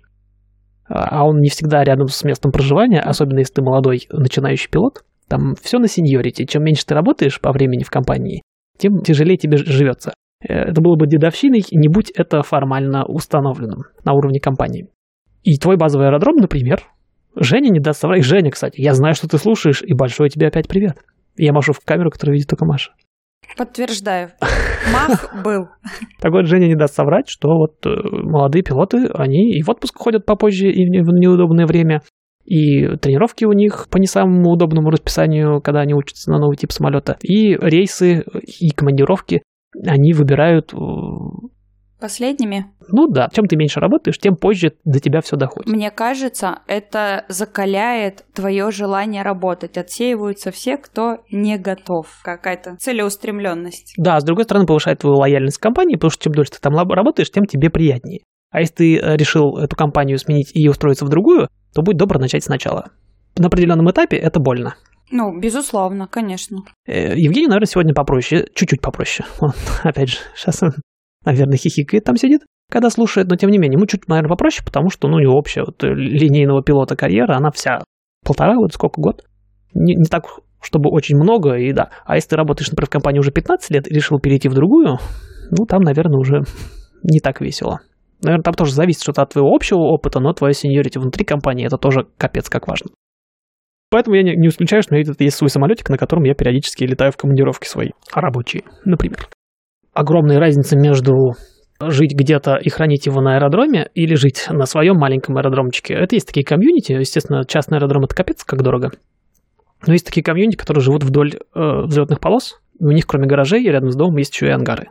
а он не всегда рядом с местом проживания, особенно если ты молодой начинающий пилот, там все на сеньорите. Чем меньше ты работаешь по времени в компании, тем тяжелее тебе живется. Э, это было бы дедовщиной, не будь это формально установленным на уровне компании. И твой базовый аэродром, например, Женя не даст соврать. Женя, кстати, я знаю, что ты слушаешь, и большой тебе опять привет. Я машу в камеру, которую видит только Маша. Подтверждаю. *laughs* Мах был. Так вот, Женя не даст соврать, что вот э, молодые пилоты, они и в отпуск ходят попозже, и в неудобное время, и тренировки у них по не самому удобному расписанию, когда они учатся на новый тип самолета, и рейсы, и командировки они выбирают э, Последними? Ну да, чем ты меньше работаешь, тем позже до тебя все доходит. Мне кажется, это закаляет твое желание работать. Отсеиваются все, кто не готов. Какая-то целеустремленность. Да, с другой стороны, повышает твою лояльность к компании, потому что чем дольше ты там работаешь, тем тебе приятнее. А если ты э, решил эту компанию сменить и устроиться в другую, то будь добр начать сначала. На определенном этапе это больно. Ну, безусловно, конечно. Э, Евгений, наверное, сегодня попроще, чуть-чуть попроще. *laughs* Он, опять же, сейчас он, наверное, хихикает там сидит, когда слушает, но тем не менее, ему чуть, наверное, попроще, потому что, ну, у него общая вот линейного пилота карьера, она вся полтора, вот сколько, год? Не, не так, чтобы очень много, и да. А если ты работаешь, например, в компании уже 15 лет и решил перейти в другую, ну, там, наверное, уже не так весело. Наверное, там тоже зависит что-то от твоего общего опыта, но твоя сеньорити внутри компании это тоже капец как важно. Поэтому я не, не исключаю, что у меня есть свой самолетик, на котором я периодически летаю в командировки свои, рабочие, например. Огромная разница между жить где-то и хранить его на аэродроме или жить на своем маленьком аэродромчике. Это есть такие комьюнити, естественно, частный аэродром это капец как дорого. Но есть такие комьюнити, которые живут вдоль э, взлетных полос, у них кроме гаражей рядом с домом есть еще и ангары.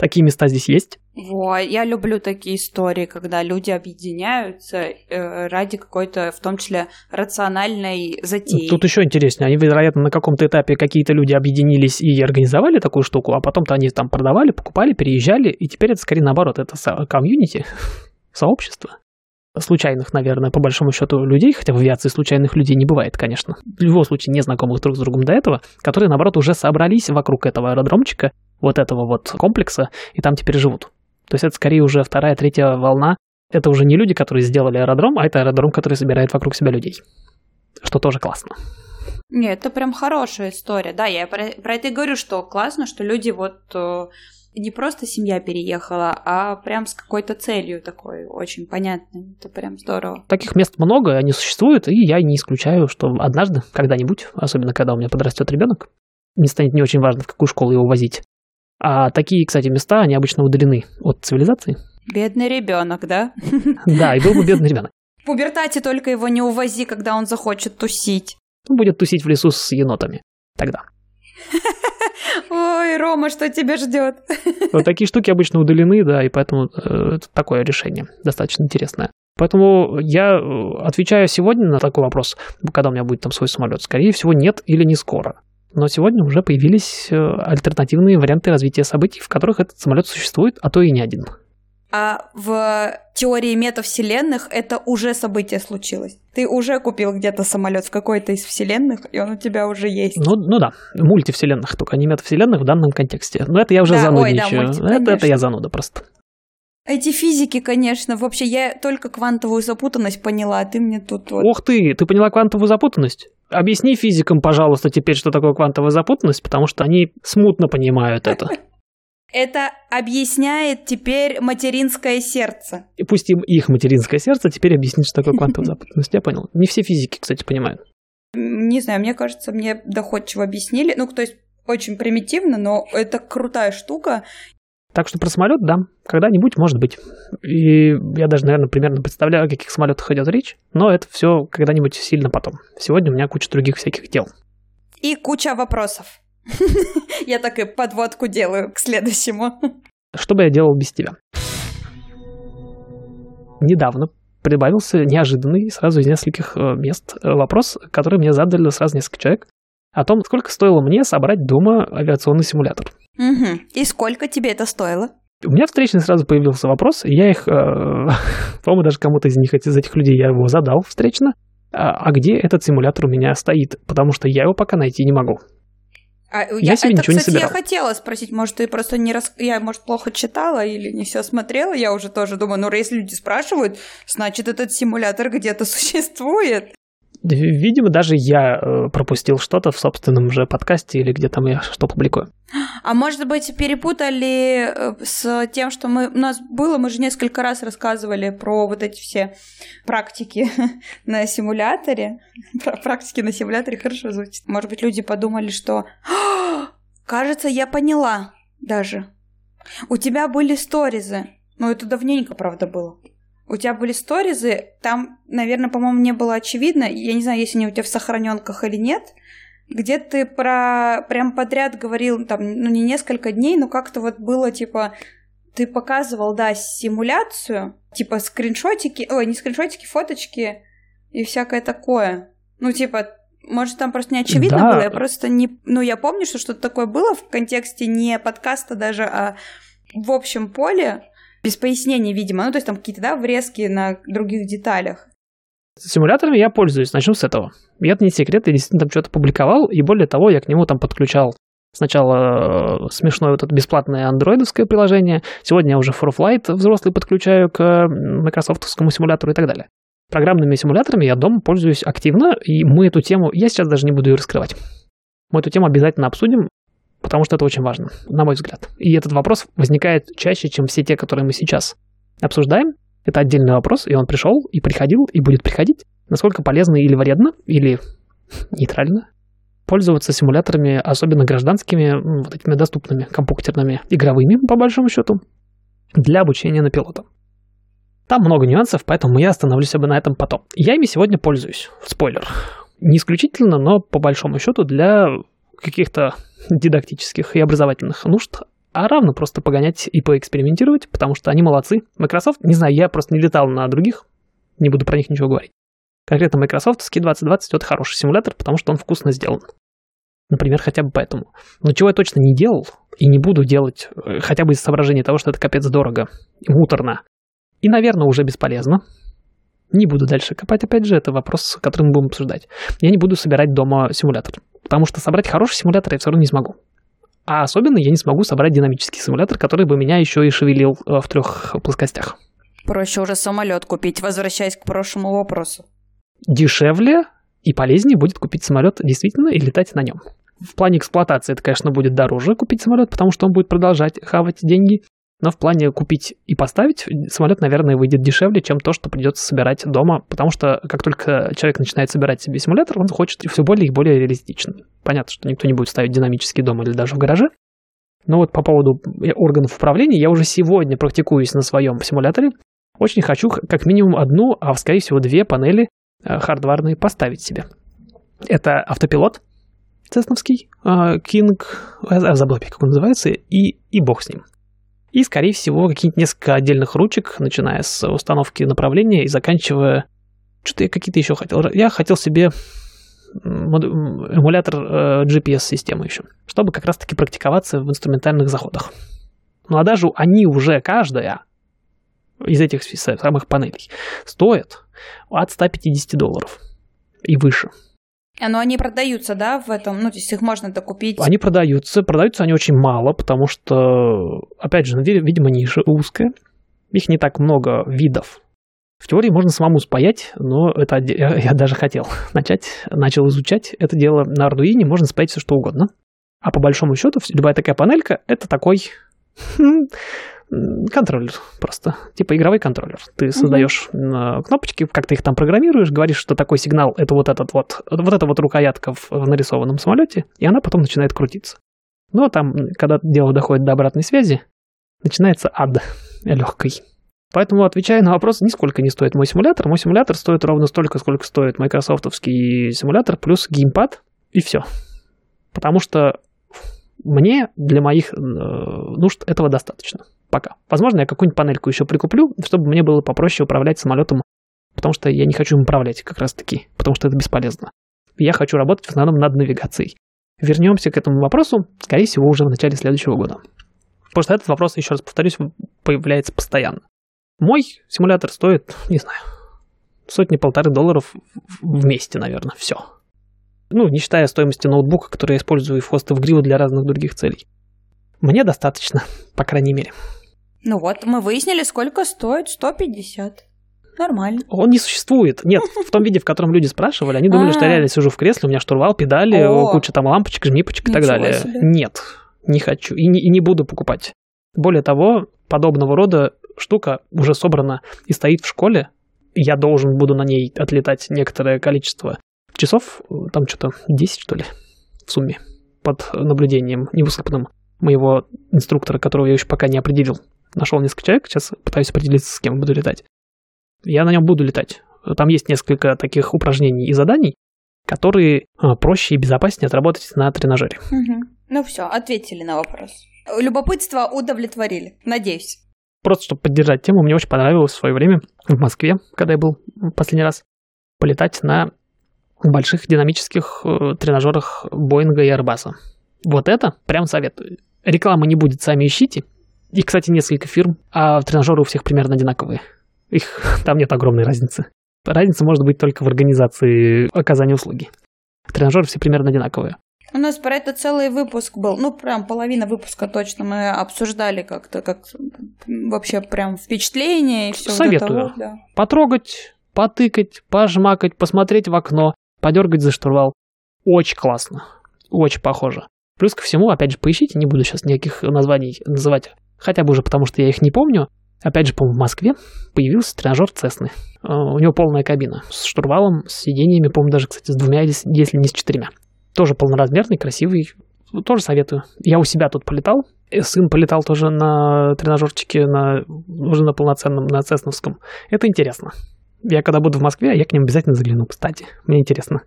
Такие места здесь есть. Во, я люблю такие истории, когда люди объединяются э, ради какой-то, в том числе, рациональной затеи. Тут еще интереснее. Они, вероятно, на каком-то этапе какие-то люди объединились и организовали такую штуку, а потом-то они там продавали, покупали, переезжали, и теперь это скорее наоборот, это комьюнити, *laughs* сообщество случайных, наверное, по большому счету людей, хотя в авиации случайных людей не бывает, конечно, в любом случае незнакомых друг с другом до этого, которые, наоборот, уже собрались вокруг этого аэродромчика вот этого вот комплекса, и там теперь живут. То есть это скорее уже вторая, третья волна. Это уже не люди, которые сделали аэродром, а это аэродром, который собирает вокруг себя людей. Что тоже классно. Нет, это прям хорошая история. Да, я про, про это и говорю, что классно, что люди вот э, не просто семья переехала, а прям с какой-то целью такой очень понятной. Это прям здорово. Таких мест много, они существуют, и я не исключаю, что однажды, когда-нибудь, особенно когда у меня подрастет ребенок, не станет не очень важно, в какую школу его возить, а такие, кстати, места, они обычно удалены от цивилизации. Бедный ребенок, да? *laughs* Да, и был бы бедный ребенок. В пубертате только его не увози, когда он захочет тусить. Он будет тусить в лесу с енотами тогда. *laughs* Ой, Рома, что тебя ждет? *laughs* Вот такие штуки обычно удалены, да, и поэтому э, такое решение достаточно интересное. Поэтому я э, отвечаю сегодня на такой вопрос, когда у меня будет там свой самолет. Скорее всего, нет или не скоро. Но сегодня уже появились э, альтернативные варианты развития событий, в которых этот самолет существует, а то и не один. А в теории метавселенных это уже событие случилось. Ты уже купил где-то самолет в какой-то из вселенных, и он у тебя уже есть. Ну, ну да, мультивселенных, только не метавселенных в данном контексте. Но это я уже да, занудничаю. Ой, да, мульти, это, это я зануда просто. Эти физики, конечно, вообще я только квантовую запутанность поняла, а ты мне тут вот... Ух ты, ты поняла квантовую запутанность? Объясни физикам, пожалуйста, теперь, что такое квантовая запутанность, потому что они смутно понимают это. *laughs* Это объясняет теперь материнское сердце. И пусть им их материнское сердце теперь объяснит, что такое квантовая *laughs* запутанность. Я понял. Не все физики, кстати, понимают. Не знаю, мне кажется, мне доходчиво объяснили. Ну, то есть очень примитивно, но это крутая штука. Так что про самолет, да, когда-нибудь может быть. И я даже, наверное, примерно представляю, о каких самолетах идет речь, но это все когда-нибудь сильно потом. Сегодня у меня куча других всяких дел. И куча вопросов. *laughs* Я так и подводку делаю к следующему. Что бы я делал без тебя? Недавно прибавился неожиданный сразу из нескольких э, мест э, вопрос, который мне задали сразу несколько человек о том, сколько стоило мне собрать дома авиационный симулятор. Угу. И сколько тебе это стоило? У меня встречный сразу появился вопрос, и я их, э, *laughs* по-моему, даже кому-то из них, из этих людей я его задал встречно. А, а где этот симулятор у меня стоит? Потому что я его пока найти не могу. А, я, я себе это, ничего кстати, не собирал. я хотела спросить, может, ты просто не рас... Я, может, плохо читала или не все смотрела. Я уже тоже думаю, ну, если люди спрашивают, значит, этот симулятор где-то *laughs* существует. Видимо, даже я э, пропустил что-то в собственном же подкасте или где там я что публикую. А может быть, перепутали э, с тем, что мы... у нас было, мы же несколько раз рассказывали про вот эти все практики *laughs* на симуляторе. *laughs* Про практики на симуляторе хорошо звучит. Может быть, люди подумали, что... Кажется, я поняла даже. У тебя были сторизы. Ну, это давненько, правда, было. У тебя были сторизы, там, наверное, по-моему, не было очевидно, я не знаю, если они у тебя в сохраненках или нет, где ты про прям подряд говорил, там, ну, не несколько дней, но как-то вот было, типа, ты показывал, да, симуляцию, типа скриншотики, ой, не скриншотики, фоточки и всякое такое. Ну, типа, может, там просто не очевидно да. было, я просто не... Ну, я помню, что что-то такое было в контексте не подкаста даже, а в общем поле, без пояснений, видимо. Ну, то есть там какие-то, да, врезки на других деталях. Симуляторами я пользуюсь, начнем с этого. И это не секрет, я действительно там что-то публиковал, и более того, я к нему там подключал сначала э, смешное вот это бесплатное андроидовское приложение, сегодня я уже ForFlight взрослый подключаю к майкрософтовскому симулятору и так далее. Программными симуляторами я дома пользуюсь активно, и мы эту тему, я сейчас даже не буду ее раскрывать. Мы эту тему обязательно обсудим, потому что это очень важно, на мой взгляд. И этот вопрос возникает чаще, чем все те, которые мы сейчас обсуждаем, это отдельный вопрос, и он пришел, и приходил, и будет приходить. Насколько полезно или вредно, или нейтрально пользоваться симуляторами, особенно гражданскими, вот этими доступными, компьютерными, игровыми, по большому счету, для обучения на пилота. Там много нюансов, поэтому я остановлюсь бы на этом потом. Я ими сегодня пользуюсь. Спойлер. Не исключительно, но по большому счету для каких-то дидактических и образовательных нужд, а равно просто погонять и поэкспериментировать, потому что они молодцы. Microsoft, не знаю, я просто не летал на других, не буду про них ничего говорить. Конкретно Microsoft Ski 2020 это хороший симулятор, потому что он вкусно сделан. Например, хотя бы поэтому. Но чего я точно не делал и не буду делать, э, хотя бы из соображения того, что это капец дорого и муторно. И, наверное, уже бесполезно. Не буду дальше копать, опять же, это вопрос, который мы будем обсуждать. Я не буду собирать дома симулятор, потому что собрать хороший симулятор я все равно не смогу. А особенно я не смогу собрать динамический симулятор, который бы меня еще и шевелил э, в трех плоскостях. Проще уже самолет купить, возвращаясь к прошлому вопросу. Дешевле и полезнее будет купить самолет действительно и летать на нем. В плане эксплуатации это, конечно, будет дороже купить самолет, потому что он будет продолжать хавать деньги. Но в плане купить и поставить самолет, наверное, выйдет дешевле, чем то, что придется собирать дома, потому что как только человек начинает собирать себе симулятор, он хочет все более и более реалистичный. Понятно, что никто не будет ставить динамический дом или даже в гараже. Но вот по поводу органов управления, я уже сегодня практикуюсь на своем симуляторе. Очень хочу как минимум одну, а скорее всего две панели э, хардварные поставить себе. Это автопилот цесновский, King, я забыл как он называется, и, и бог с ним. И, скорее всего, какие-нибудь несколько отдельных ручек, начиная с установки направления и заканчивая... Что-то я какие-то еще хотел. Я хотел себе эмулятор э, GPS-системы еще, чтобы как раз-таки практиковаться в инструментальных заходах. Ну а даже они уже каждая из этих самых панелей стоит от 150 долларов и выше. Но они продаются, да, в этом? Ну, то есть их можно докупить? Они продаются. Продаются они очень мало, потому что, опять же, видимо, ниша узкая. Их не так много видов. В теории можно самому спаять, но это я даже хотел *laughs* начать, начал изучать это дело на Arduino, можно спаять все что угодно. А по большому счету, любая такая панелька — это такой *laughs* контроллер просто, типа игровой контроллер. Ты создаешь mm-hmm. кнопочки, как ты их там программируешь, говоришь, что такой сигнал это вот этот вот, вот эта вот рукоятка в, в нарисованном самолете, и она потом начинает крутиться. Но там, когда дело доходит до обратной связи, начинается ад *laughs* легкой. Поэтому, отвечая на вопрос, нисколько не стоит мой симулятор. Мой симулятор стоит ровно столько, сколько стоит майкрософтовский симулятор, плюс геймпад, и все. Потому что мне для моих э, нужд этого достаточно. Пока. Возможно, я какую-нибудь панельку еще прикуплю, чтобы мне было попроще управлять самолетом, потому что я не хочу им управлять как раз таки, потому что это бесполезно. Я хочу работать в основном над навигацией. Вернемся к этому вопросу, скорее всего, уже в начале следующего года. Потому что этот вопрос, еще раз повторюсь, появляется постоянно. Мой симулятор стоит, не знаю, сотни-полторы долларов вместе, наверное, все. Ну, не считая стоимости ноутбука, который я использую в хост в гриву для разных других целей. Мне достаточно, *laughs* по крайней мере. Ну вот, мы выяснили, сколько стоит 150. Нормально. Он не существует. Нет, *laughs* в том виде, в котором люди спрашивали, они думали, что я реально сижу в кресле, у меня штурвал, педали, куча там лампочек, жмипочек и так далее. Нет, не хочу и не, и не буду покупать. Более того, подобного рода штука уже собрана и стоит в школе. Я должен буду на ней отлетать некоторое количество часов, там что-то 10, что ли, в сумме, под наблюдением невысыпанным моего инструктора, которого я еще пока не определил. Нашел несколько человек, сейчас пытаюсь определиться, с кем буду летать. Я на нем буду летать. Там есть несколько таких упражнений и заданий, которые а, проще и безопаснее отработать на тренажере. Угу. Ну все, ответили на вопрос. Любопытство удовлетворили, надеюсь. Просто чтобы поддержать тему, мне очень понравилось в свое время в Москве, когда я был последний раз, полетать на больших динамических э, тренажерах Боинга и Арбаса. Вот это прям советую. Рекламы не будет, сами ищите. И, кстати, несколько фирм, а тренажеры у всех примерно одинаковые. Их *laughs* там нет огромной разницы. Разница может быть только в организации оказания услуги. Тренажеры все примерно одинаковые. У нас про это целый выпуск был. Ну, прям половина выпуска точно мы обсуждали как-то, как вообще прям впечатление и все. Советую. Вот да. Потрогать, потыкать, пожмакать, посмотреть в окно, подергать за штурвал. Очень классно. Очень похоже. Плюс ко всему, опять же, поищите, не буду сейчас никаких названий называть, хотя бы уже потому, что я их не помню. Опять же, по-моему, в Москве появился тренажер Цесны. Э, у него полная кабина с штурвалом, с сиденьями, по-моему, даже, кстати, с двумя, если не с четырьмя. Тоже полноразмерный, красивый. Тоже советую. Я у себя тут полетал. Сын полетал тоже на тренажерчике, на, уже на полноценном, на Цесновском. Это интересно. Я когда буду в Москве, я к ним обязательно загляну, кстати. Мне интересно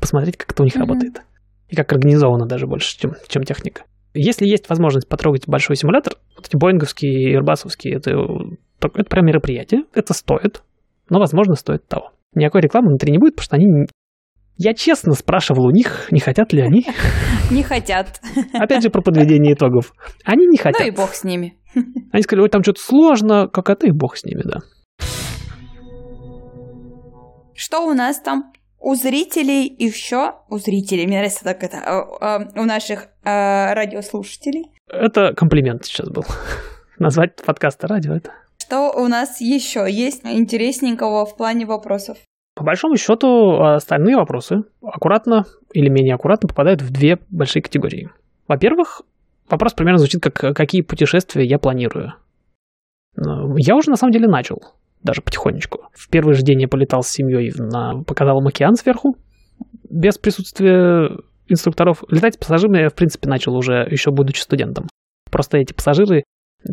посмотреть, как это у них mm-hmm. работает. И как организовано даже больше, чем, чем техника. Если есть возможность потрогать большой симулятор, вот эти боинговские и эрбасовские, это, это прям мероприятие, это стоит, но, возможно, стоит того. Никакой рекламы внутри не будет, потому что они... Я честно спрашивал у них, не хотят ли они... *laughs* Не хотят. Опять же, про подведение итогов. Они не хотят. Ну и бог с ними. Они сказали, ой, там что-то сложно, как это, и бог с ними, да. Что у нас там? У зрителей еще, у зрителей, мне нравится так это, а, а, у наших а, радиослушателей. Это комплимент сейчас был. *laughs* Назвать подкаста радио это. Что у нас еще есть интересненького в плане вопросов? По большому счету, остальные вопросы аккуратно или менее аккуратно попадают в две большие категории. Во-первых, вопрос примерно звучит как «какие путешествия я планирую?». Я уже на самом деле начал даже потихонечку. В первый же день я полетал с семьей на, показал им океан сверху, без присутствия инструкторов. Летать с пассажирами я, в принципе, начал уже еще будучи студентом. Просто эти пассажиры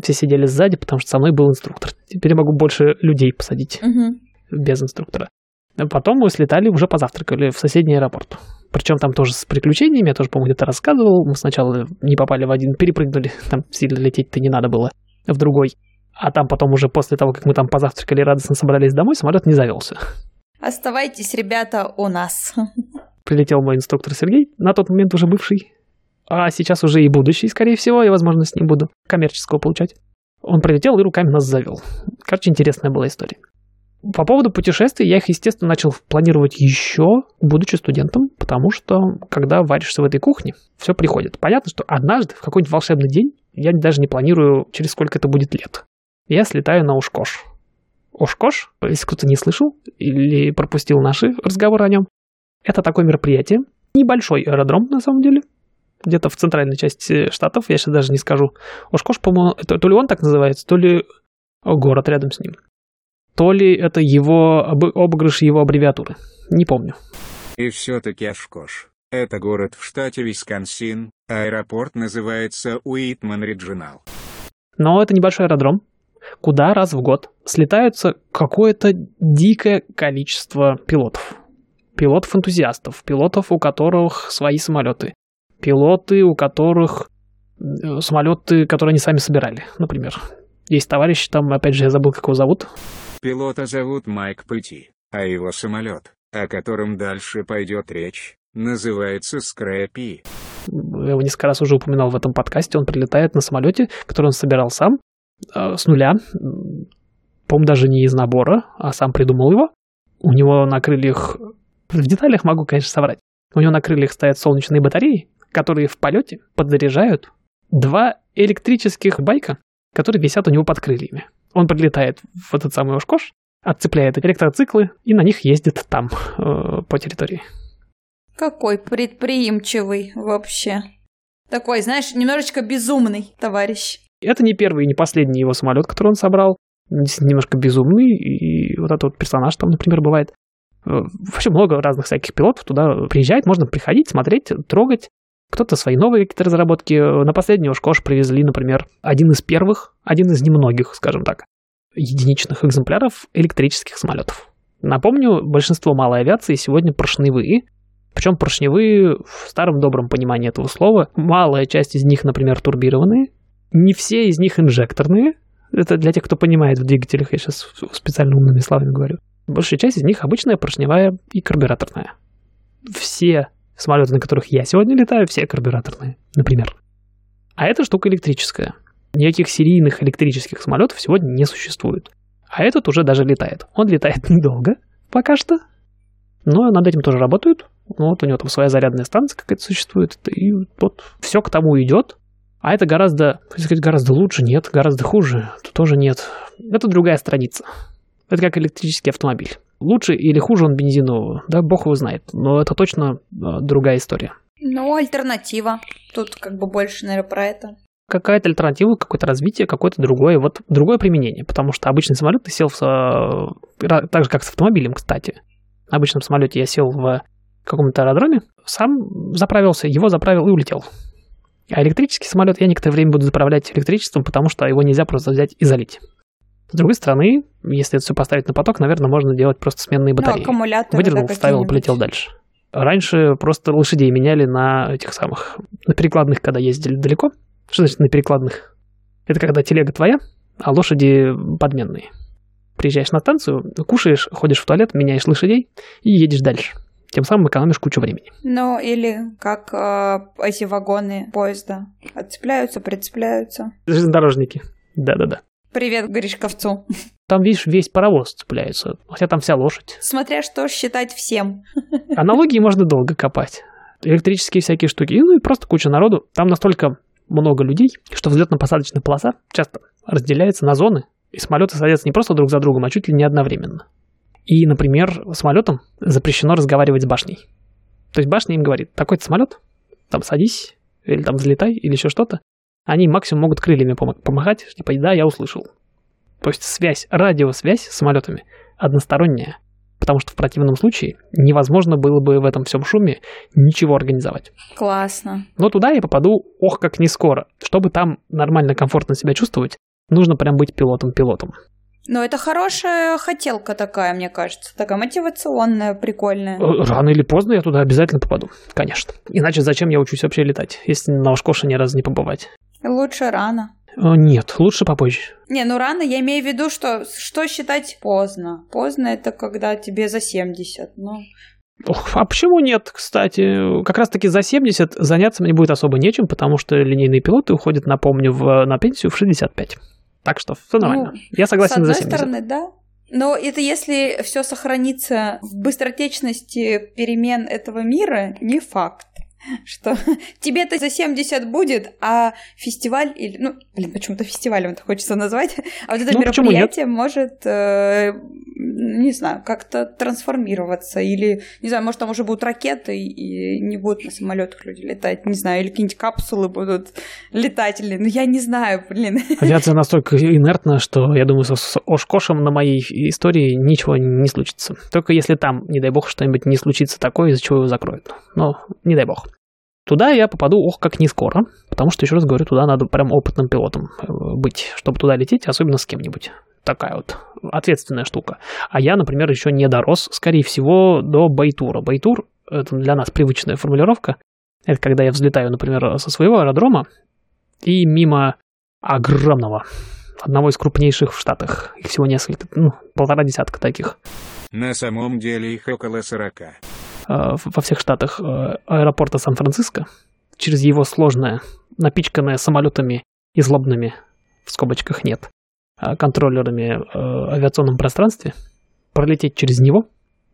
все сидели сзади, потому что со мной был инструктор. Теперь я могу больше людей посадить угу. без инструктора. Потом мы слетали, уже позавтракали в соседний аэропорт. Причем там тоже с приключениями, я тоже, по-моему, где-то рассказывал. Мы сначала не попали в один, перепрыгнули, *laughs* там сильно лететь-то не надо было, в другой. А там потом уже после того, как мы там позавтракали, радостно собрались домой, самолет не завелся. Оставайтесь, ребята, у нас. Прилетел мой инструктор Сергей, на тот момент уже бывший, а сейчас уже и будущий, скорее всего, я, возможно, с ним буду коммерческого получать. Он прилетел и руками нас завел. Короче, интересная была история. По поводу путешествий, я их, естественно, начал планировать еще, будучи студентом, потому что, когда варишься в этой кухне, все приходит. Понятно, что однажды, в какой-нибудь волшебный день, я даже не планирую, через сколько это будет лет я слетаю на Ушкош. Ушкош, если кто-то не слышал или пропустил наши разговоры о нем, это такое мероприятие, небольшой аэродром на самом деле, где-то в центральной части штатов, я сейчас даже не скажу. Ушкош, по-моему, это, то ли он так называется, то ли город рядом с ним. То ли это его обыгрыш его аббревиатуры. Не помню. И все-таки Ошкош. Это город в штате Висконсин, аэропорт называется Уитман Риджинал. Но это небольшой аэродром, куда раз в год слетаются какое-то дикое количество пилотов. Пилотов-энтузиастов, пилотов, у которых свои самолеты, пилоты, у которых э, самолеты, которые они сами собирали, например. Есть товарищ, там, опять же, я забыл, как его зовут. Пилота зовут Майк Пыти, а его самолет, о котором дальше пойдет речь, называется Скрэпи. Я его несколько раз уже упоминал в этом подкасте. Он прилетает на самолете, который он собирал сам, с нуля, по-моему, даже не из набора, а сам придумал его. У него на крыльях, в деталях могу, конечно, соврать, у него на крыльях стоят солнечные батареи, которые в полете подзаряжают два электрических байка, которые висят у него под крыльями. Он подлетает в этот самый Ошкош, отцепляет электроциклы и на них ездит там, э, по территории. Какой предприимчивый вообще. Такой, знаешь, немножечко безумный товарищ. Это не первый и не последний его самолет, который он собрал. Немножко безумный, и вот этот вот персонаж там, например, бывает. Э, вообще много разных всяких пилотов туда приезжает, можно приходить, смотреть, трогать. Кто-то свои новые какие-то разработки. На последний Ошкош привезли, например, один из первых, один из немногих, скажем так, единичных экземпляров электрических самолетов. Напомню, большинство малой авиации сегодня поршневые, причем поршневые в старом добром понимании этого слова. Малая часть из них, например, турбированные, не все из них инжекторные. Это для тех, кто понимает в двигателях, я сейчас специально умными словами говорю. Большая часть из них обычная поршневая и карбюраторная. Все самолеты, на которых я сегодня летаю, все карбюраторные, например. А эта штука электрическая. Никаких серийных электрических самолетов сегодня не существует. А этот уже даже летает. Он летает *laughs* недолго, пока что. Но над этим тоже работают. Вот у него там своя зарядная станция какая-то существует. И вот все к тому идет. А это гораздо, сказать, гораздо лучше, нет, гораздо хуже, то тоже нет. Это другая страница. Это как электрический автомобиль. Лучше или хуже он бензинового, да, бог его знает. Но это точно а, другая история. Ну, альтернатива. Тут как бы больше, наверное, про это. Какая-то альтернатива, какое-то развитие, какое-то другое, вот другое применение. Потому что обычный самолет ты сел в... Так же, как с автомобилем, кстати. В обычном самолете я сел в каком-то аэродроме, сам заправился, его заправил и улетел. А электрический самолет я некоторое время буду заправлять электричеством, потому что его нельзя просто взять и залить. С другой стороны, если это все поставить на поток, наверное, можно делать просто сменные ну, батареи. Ну, Выдернул, да, вставил, полетел дальше. Раньше просто лошадей меняли на этих самых, на перекладных, когда ездили далеко. Что значит на перекладных? Это когда телега твоя, а лошади подменные. Приезжаешь на станцию, кушаешь, ходишь в туалет, меняешь лошадей и едешь дальше. Тем самым экономишь кучу времени. Ну, или как э, эти вагоны поезда отцепляются, прицепляются. Железнодорожники. Да-да-да. Привет Гришковцу. Там, видишь, весь паровоз цепляется, хотя там вся лошадь. Смотря что считать всем. *laughs* Аналогии можно долго копать. Электрические всякие штуки. Ну и просто куча народу. Там настолько много людей, что взлетно-посадочная полоса часто разделяется на зоны, и самолеты садятся не просто друг за другом, а чуть ли не одновременно. И, например, самолетам запрещено разговаривать с башней. То есть башня им говорит, такой-то самолет, там садись, или там взлетай, или еще что-то. Они максимум могут крыльями помахать, типа, да, я услышал. То есть связь, радиосвязь с самолетами односторонняя. Потому что в противном случае невозможно было бы в этом всем шуме ничего организовать. Классно. Но туда я попаду, ох, как не скоро. Чтобы там нормально, комфортно себя чувствовать, нужно прям быть пилотом-пилотом. Ну, это хорошая хотелка такая, мне кажется. Такая мотивационная, прикольная. Э, рано или поздно я туда обязательно попаду, конечно. Иначе зачем я учусь вообще летать, если на Ошкоше ни разу не побывать? Лучше рано. Э, нет, лучше попозже. Не, ну рано, я имею в виду, что что считать поздно. Поздно это когда тебе за 70, ну... Ох, а почему нет, кстати? Как раз-таки за 70 заняться мне будет особо нечем, потому что линейные пилоты уходят, напомню, в, на пенсию в 65. Так что все нормально. Ну, Я согласен с одной за 70. стороны, да. Но это если все сохранится в быстротечности перемен этого мира, не факт что *laughs* тебе-то за 70 будет, а фестиваль или, ну, блин, почему-то фестивалем это хочется назвать, *laughs* а вот это ну, мероприятие может, э, не знаю, как-то трансформироваться или, не знаю, может там уже будут ракеты и не будут на самолетах люди летать, не знаю, или какие-нибудь капсулы будут летательные, ну я не знаю, блин. *laughs* Авиация настолько инертна, что я думаю, с Ошкошем на моей истории ничего не случится. Только если там, не дай бог, что-нибудь не случится такое, из-за чего его закроют. Но не дай бог. Туда я попаду, ох, как не скоро, потому что, еще раз говорю, туда надо прям опытным пилотом э, быть, чтобы туда лететь, особенно с кем-нибудь. Такая вот ответственная штука. А я, например, еще не дорос, скорее всего, до Bay Tour а. Bay Tour — это для нас привычная формулировка. Это когда я взлетаю, например, со своего аэродрома и мимо огромного, одного из крупнейших в Штатах. Их всего несколько, ну, полтора десятка таких. На самом деле их около сорока. Э, во всех штатах э, аэропорта Сан-Франциско через его сложное, напичканное самолетами и злобными, в скобочках нет, э, контроллерами авиационном пространстве, пролететь через него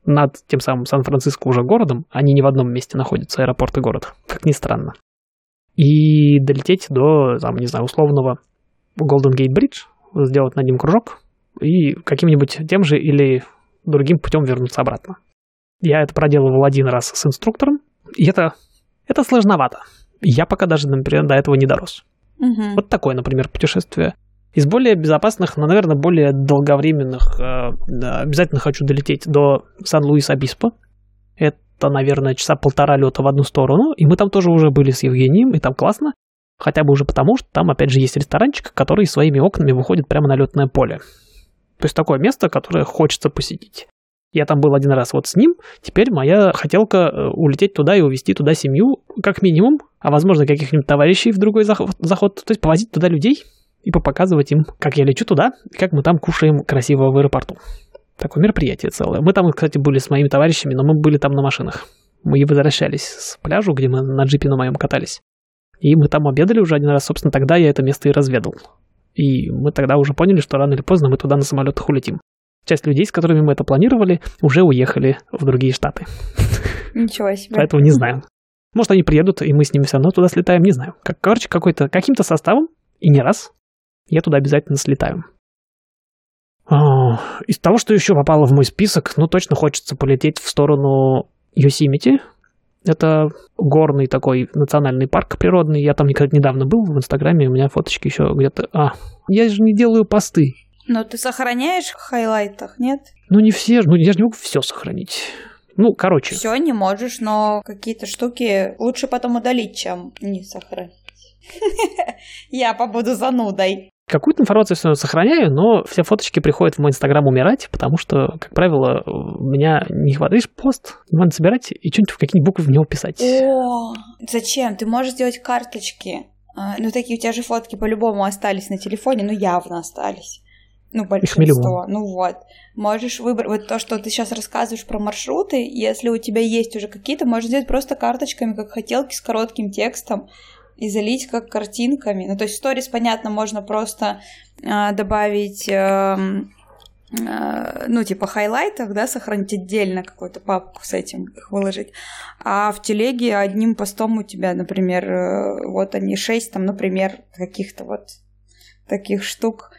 над тем самым Сан-Франциско уже городом, они не в одном месте находятся, аэропорт и город, как ни странно, и долететь до, там, не знаю, условного Golden Gate Bridge, сделать над ним кружок и каким-нибудь тем же или другим путем вернуться обратно. Я это проделывал один раз с инструктором, и это, это сложновато. Я пока даже, например, до этого не дорос. Угу. Вот такое, например, путешествие. Из более безопасных, но, наверное, более долговременных, э, обязательно хочу долететь до Сан-Луис-Обиспо. Это, наверное, часа полтора лета в одну сторону. И мы там тоже уже были с Евгением, и там классно. Хотя бы уже потому, что там, опять же, есть ресторанчик, который своими окнами выходит прямо на летное поле. То есть такое место, которое хочется посетить. Я там был один раз вот с ним. Теперь моя хотелка э, улететь туда и увезти туда семью, как минимум, а возможно каких-нибудь товарищей в другой заход. То есть повозить туда людей и показывать им, как я лечу туда, и как мы там кушаем красиво в аэропорту. Такое мероприятие целое. Мы там, кстати, были с моими товарищами, но мы были там на машинах. Мы возвращались с пляжу, где мы на джипе на моем катались. И мы там обедали уже один раз. Собственно, тогда я это место и разведал. И мы тогда уже поняли, что рано или поздно мы туда на самолетах улетим. Часть людей, с которыми мы это планировали, уже уехали в другие штаты. Ничего себе. Поэтому не знаю. Может, они приедут, и мы с ними все равно туда слетаем, не знаю. Как, короче, какой-то, каким-то составом, и не раз, я туда обязательно слетаю. А, Из того, что еще попало в мой список, ну, точно хочется полететь в сторону Йосимити. Это горный такой национальный парк природный. Я там никогда недавно был в Инстаграме, у меня фоточки еще где-то... А, я же не делаю посты. Но ты сохраняешь в хайлайтах, нет? Ну, не все ну, я же не могу все сохранить. Ну, короче, Все не можешь, но какие-то штуки лучше потом удалить, чем не сохранить. *laughs* Я побуду занудой. Какую-то информацию все сохраняю, но все фоточки приходят в мой инстаграм умирать, потому что, как правило, у меня не хватает. Видишь, пост, надо собирать и что-нибудь в какие-нибудь буквы в него писать. О, зачем? Ты можешь сделать карточки. А, Ну, такие у тебя же фотки по-любому остались на телефоне, ну, явно остались. Ну, большинство. Ну вот. Можешь выбрать вот то, что ты сейчас рассказываешь про маршруты. Если у тебя есть уже какие-то, можешь сделать просто карточками, как хотелки с коротким текстом и залить как картинками. Ну, то есть сторис, понятно, можно просто а, добавить, эм, э, ну, типа хайлайтов, да, сохранить отдельно какую-то папку с этим, их выложить. А в телеге одним постом у тебя, например, э, вот они шесть, там, например, каких-то вот таких штук.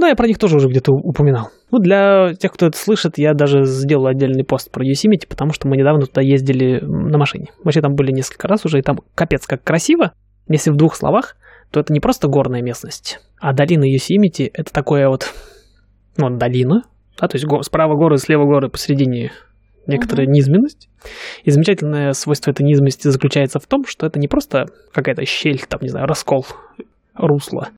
Ну, я про них тоже уже где-то упоминал. Ну, для тех, кто это слышит, я даже сделал отдельный пост про Yosemite, потому что мы недавно туда ездили на машине. Вообще там были несколько раз уже, и там капец как красиво. Если в двух словах, то это не просто горная местность, а долина Yosemite — это такое вот, ну, долина, да, то есть справа горы, слева горы, посередине некоторая низменность. И замечательное свойство этой низменности заключается в том, что это не просто какая-то щель, там, не знаю, раскол русла.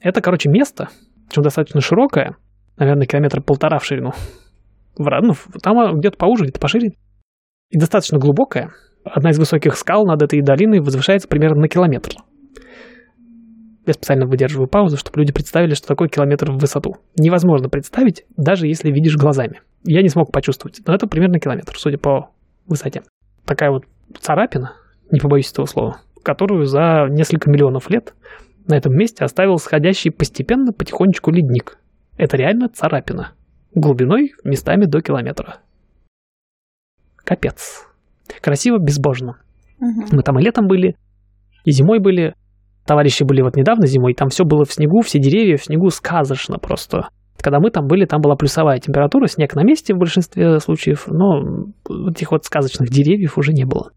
Это, короче, место, причем достаточно широкое, наверное, километра полтора в ширину. В, ну, там где-то поуже, где-то пошире. И достаточно глубокое. Одна из высоких скал над этой долиной возвышается примерно на километр. Я специально выдерживаю паузу, чтобы люди представили, что такое километр в высоту. Невозможно представить, даже если видишь глазами. Я не смог почувствовать, но это примерно километр, судя по высоте. Такая вот царапина, не побоюсь этого слова, которую за несколько миллионов лет на этом месте оставил сходящий постепенно, потихонечку ледник. Это реально царапина. Глубиной местами до километра. Капец. Красиво, безбожно. Мгм. Мы там и летом были, и зимой были. Товарищи были вот недавно зимой, там все было в снегу, все деревья в снегу сказочно просто. Когда мы там были, там была плюсовая температура, снег на месте в большинстве случаев, но этих вот сказочных деревьев уже не было.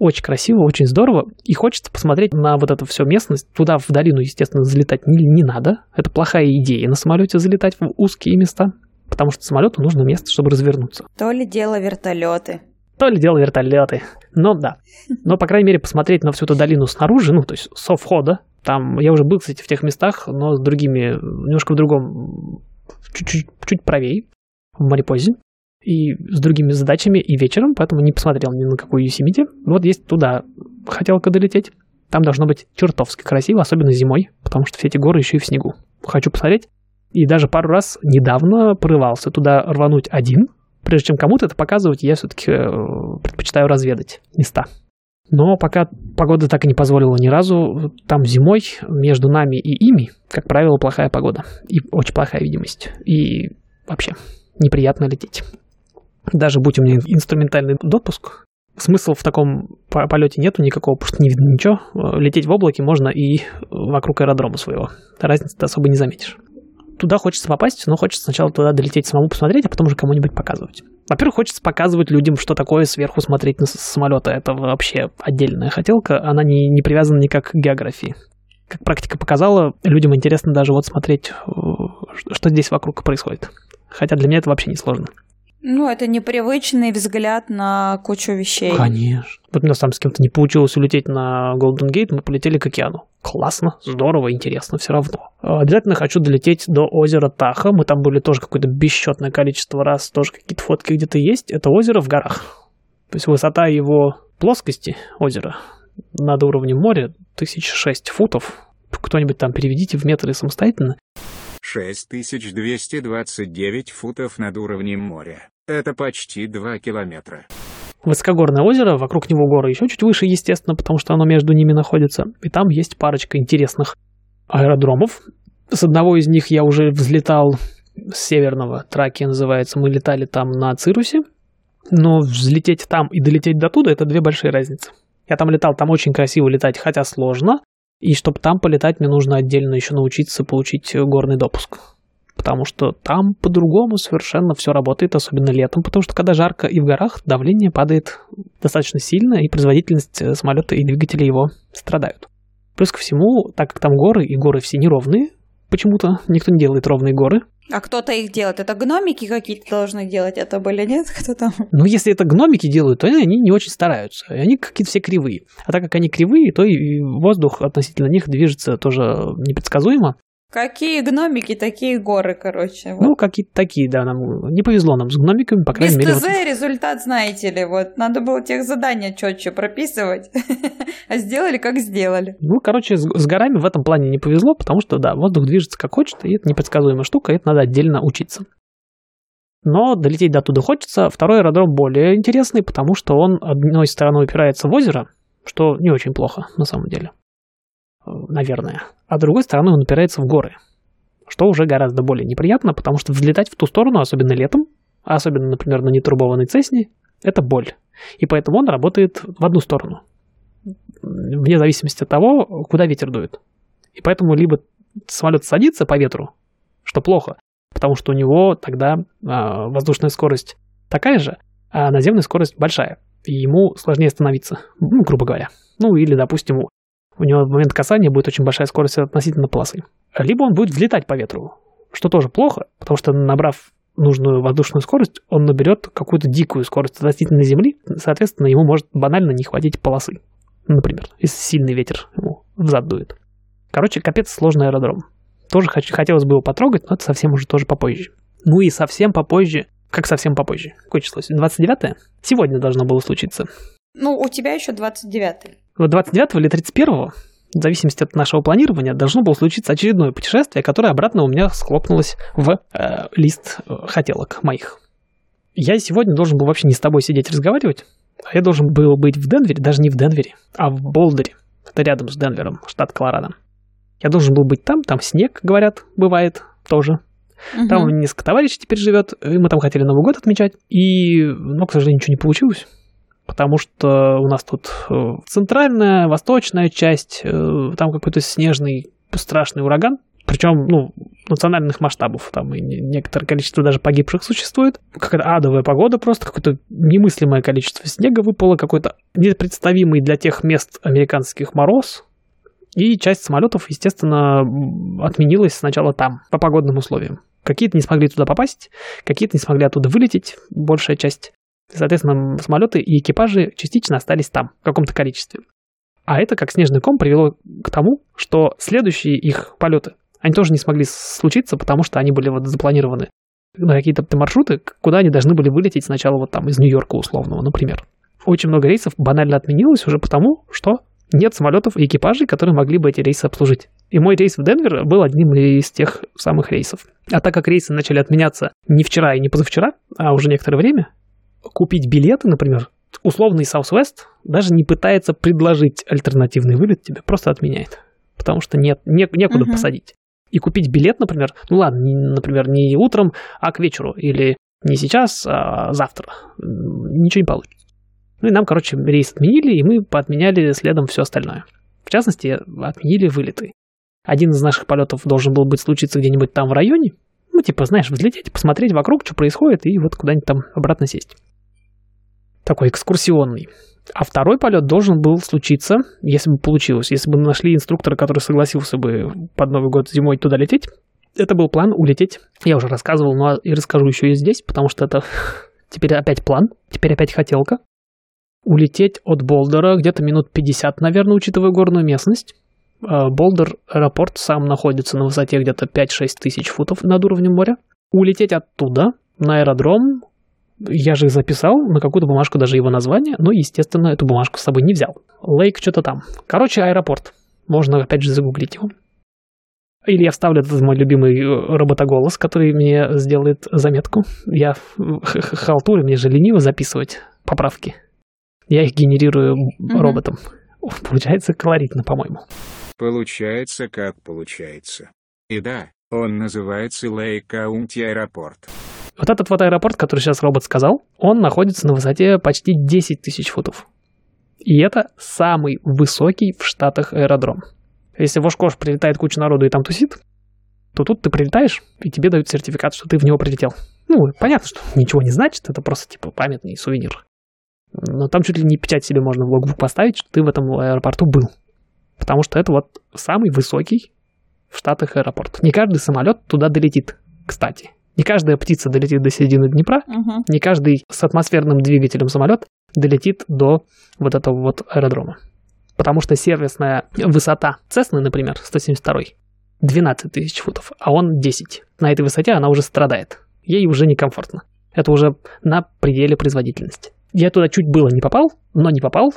Очень красиво, очень здорово, и хочется посмотреть на вот эту всю местность. Туда, в долину, естественно, залетать не, не надо. Это плохая идея на самолете залетать в узкие места, потому что самолету нужно место, чтобы развернуться. То ли дело вертолеты. То ли дело вертолеты. Но да. Но, по крайней мере, посмотреть на всю эту долину снаружи, ну, то есть со входа. Там я уже был, кстати, в тех местах, но с другими, немножко в другом, чуть-чуть чуть правее, в Марипозе. И с другими задачами и вечером, поэтому не посмотрел ни на какую Юсимити. Вот есть туда хотелка долететь. Там должно быть чертовски красиво, особенно зимой, потому что все эти горы еще и в снегу. Хочу посмотреть. И даже пару раз недавно порывался туда рвануть один, Прежде чем кому-то это показывать, я все-таки предпочитаю разведать места. Но пока погода так и не позволила ни разу, там зимой между нами и ими, как правило, плохая погода. И очень плохая видимость. И вообще неприятно лететь. Даже будь у меня инструментальный допуск, смысла в таком по- полете нету никакого, потому что не видно ничего. Лететь в облаке можно и вокруг аэродрома своего. Разницы ты особо не заметишь туда хочется попасть, но хочется сначала туда долететь самому посмотреть, а потом уже кому-нибудь показывать. Во-первых, хочется показывать людям, что такое сверху смотреть на самолеты. Это вообще отдельная хотелка, она не, не привязана никак к географии. Как практика показала, людям интересно даже вот смотреть, что здесь вокруг происходит. Хотя для меня это вообще не сложно. Ну, это непривычный взгляд на кучу вещей. Конечно. Вот у нас там с кем-то не получилось улететь на Голден Гейт, мы полетели к океану. Классно, здорово, интересно все равно. Обязательно хочу долететь до озера Таха. Мы там были тоже какое-то бесчетное количество раз, тоже какие-то фотки где-то есть. Это озеро в горах. То есть высота его плоскости озера над уровнем моря 1006 футов. Кто-нибудь там переведите в метры самостоятельно. 6229 футов над уровнем моря. Это почти 2 километра. Высокогорное озеро, вокруг него горы еще чуть выше, естественно, потому что оно между ними находится. И там есть парочка интересных аэродромов. С одного из них я уже взлетал с северного, Тракия называется, мы летали там на Цирусе, но взлететь там и долететь до туда – это две большие разницы. Я там летал, там очень красиво летать, хотя сложно, и чтобы там полетать, мне нужно отдельно еще научиться получить горный допуск. Потому что там по-другому совершенно все работает, особенно летом, потому что когда жарко и в горах, давление падает достаточно сильно, и производительность э, самолета и двигателей его страдают. Плюс ко всему, так как там горы, и горы все неровные, почему-то никто не делает ровные горы. А кто-то их делает? Это гномики какие-то должны делать это были, нет? *laughs* Кто там? Ну, если это гномики делают, то они не очень стараются. И они какие-то все кривые. А так как они кривые, то и воздух относительно них движется тоже непредсказуемо. Какие гномики, такие горы, короче. Вот. Ну, какие-то такие, да, нам не повезло нам с гномиками, по крайней Без мере. ТЗ вот... результат, знаете ли, вот, надо было тех задания четче прописывать, *laughs* а сделали, как сделали. Ну, короче, с, с горами в этом плане не повезло, потому что, да, воздух движется как хочет, и это непредсказуемая штука, и это надо отдельно учиться. Но долететь до туда хочется. Второй аэродром более интересный, потому что он одной стороной упирается в озеро, что не очень плохо на самом деле наверное. А с другой стороны, он упирается в горы, что уже гораздо более неприятно, потому что взлетать в ту сторону, особенно летом, особенно, например, на нетурбованной Цесне, это боль. И поэтому он работает в одну сторону, вне зависимости от того, куда ветер дует. И поэтому либо самолет садится по ветру, что плохо, потому что у него тогда э, воздушная скорость такая же, а наземная скорость большая. И ему сложнее остановиться, ну, грубо говоря. Ну, или, допустим, у него в момент касания будет очень большая скорость относительно полосы. Либо он будет взлетать по ветру, что тоже плохо, потому что набрав нужную воздушную скорость, он наберет какую-то дикую скорость относительно Земли, соответственно, ему может банально не хватить полосы. Например, если сильный ветер ему взад дует. Короче, капец сложный аэродром. Тоже хотелось бы его потрогать, но это совсем уже тоже попозже. Ну и совсем попозже, как совсем попозже? Какое число? 29-е? Сегодня должно было случиться. Ну, у тебя еще 29-й. Вот 29 или 31 в зависимости от нашего планирования, должно было случиться очередное путешествие, которое обратно у меня схлопнулось в э, лист э, хотелок моих. Я сегодня должен был вообще не с тобой сидеть разговаривать, а я должен был быть в Денвере, даже не в Денвере, а в Болдере. Это рядом с Денвером, штат Колорадо. Я должен был быть там, там снег, говорят, бывает тоже. Угу. Там несколько товарищей теперь живет, и мы там хотели Новый год отмечать, и, но, к сожалению, ничего не получилось потому что у нас тут э, центральная, восточная часть, э, там какой-то снежный страшный ураган, причем, ну, национальных масштабов, там и некоторое количество даже погибших существует. Какая-то адовая погода просто, какое-то немыслимое количество снега выпало, какой-то непредставимый для тех мест американских мороз. И часть самолетов, естественно, отменилась сначала там, по погодным условиям. Какие-то не смогли туда попасть, какие-то не смогли оттуда вылететь, большая часть. Соответственно, самолеты и экипажи частично остались там в каком-то количестве. А это, как снежный ком, привело к тому, что следующие их полеты, они тоже не смогли случиться, потому что они были вот запланированы на какие-то маршруты, куда они должны были вылететь сначала вот там из Нью-Йорка условного, например. Очень много рейсов банально отменилось уже потому, что нет самолетов и экипажей, которые могли бы эти рейсы обслужить. И мой рейс в Денвер был одним из тех самых рейсов. А так как рейсы начали отменяться не вчера и не позавчера, а уже некоторое время, купить билеты, например, условный Southwest даже не пытается предложить альтернативный вылет тебе, просто отменяет. Потому что нет, не, некуда uh-huh. посадить. И купить билет, например, ну ладно, не, например, не утром, а к вечеру, или не сейчас, а завтра. Ничего не получится. Ну и нам, короче, рейс отменили, и мы поотменяли следом все остальное. В частности, отменили вылеты. Один из наших полетов должен был быть случиться где-нибудь там в районе. Ну, типа, знаешь, взлететь, посмотреть вокруг, что происходит, и вот куда-нибудь там обратно сесть такой экскурсионный. А второй полет должен был случиться, если бы получилось, если бы нашли инструктора, который согласился бы под Новый год зимой туда лететь. Это был план улететь. Я уже рассказывал, но и расскажу еще и здесь, потому что это *laughs* теперь опять план, теперь опять хотелка. Улететь от Болдера где-то минут 50, наверное, учитывая горную местность. А, Болдер аэропорт сам находится на высоте где-то 5-6 тысяч футов над уровнем моря. Улететь оттуда на аэродром, я же записал на какую-то бумажку даже его название, но, естественно, эту бумажку с собой не взял. Лейк что-то там. Короче, аэропорт. Можно, опять же, загуглить его. Или я вставлю этот мой любимый э, роботоголос, который мне сделает заметку. Я халтурю, мне же лениво записывать поправки. Я их генерирую mm-hmm. роботом. Получается колоритно, по-моему. Получается, как получается. И да, Он называется Лейк Каунти Аэропорт. Вот этот вот аэропорт, который сейчас робот сказал, он находится на высоте почти 10 тысяч футов. И это самый высокий в Штатах аэродром. Если в Ошкош прилетает куча народу и там тусит, то тут ты прилетаешь, и тебе дают сертификат, что ты в него прилетел. Ну, понятно, что ничего не значит, это просто типа памятный сувенир. Но там чуть ли не печать себе можно в логбук поставить, что ты в этом аэропорту был. Потому что это вот самый высокий в Штатах аэропорт. Не каждый самолет туда долетит, кстати. Не каждая птица долетит до середины Днепра, Мгм. не каждый с атмосферным двигателем самолет долетит до вот этого вот аэродрома. Потому что сервисная высота Цесны, например, 172 12 тысяч футов, а он 10. На этой высоте она уже страдает. Ей уже некомфортно. Это уже на пределе производительности. Я туда чуть было не попал, но не попал.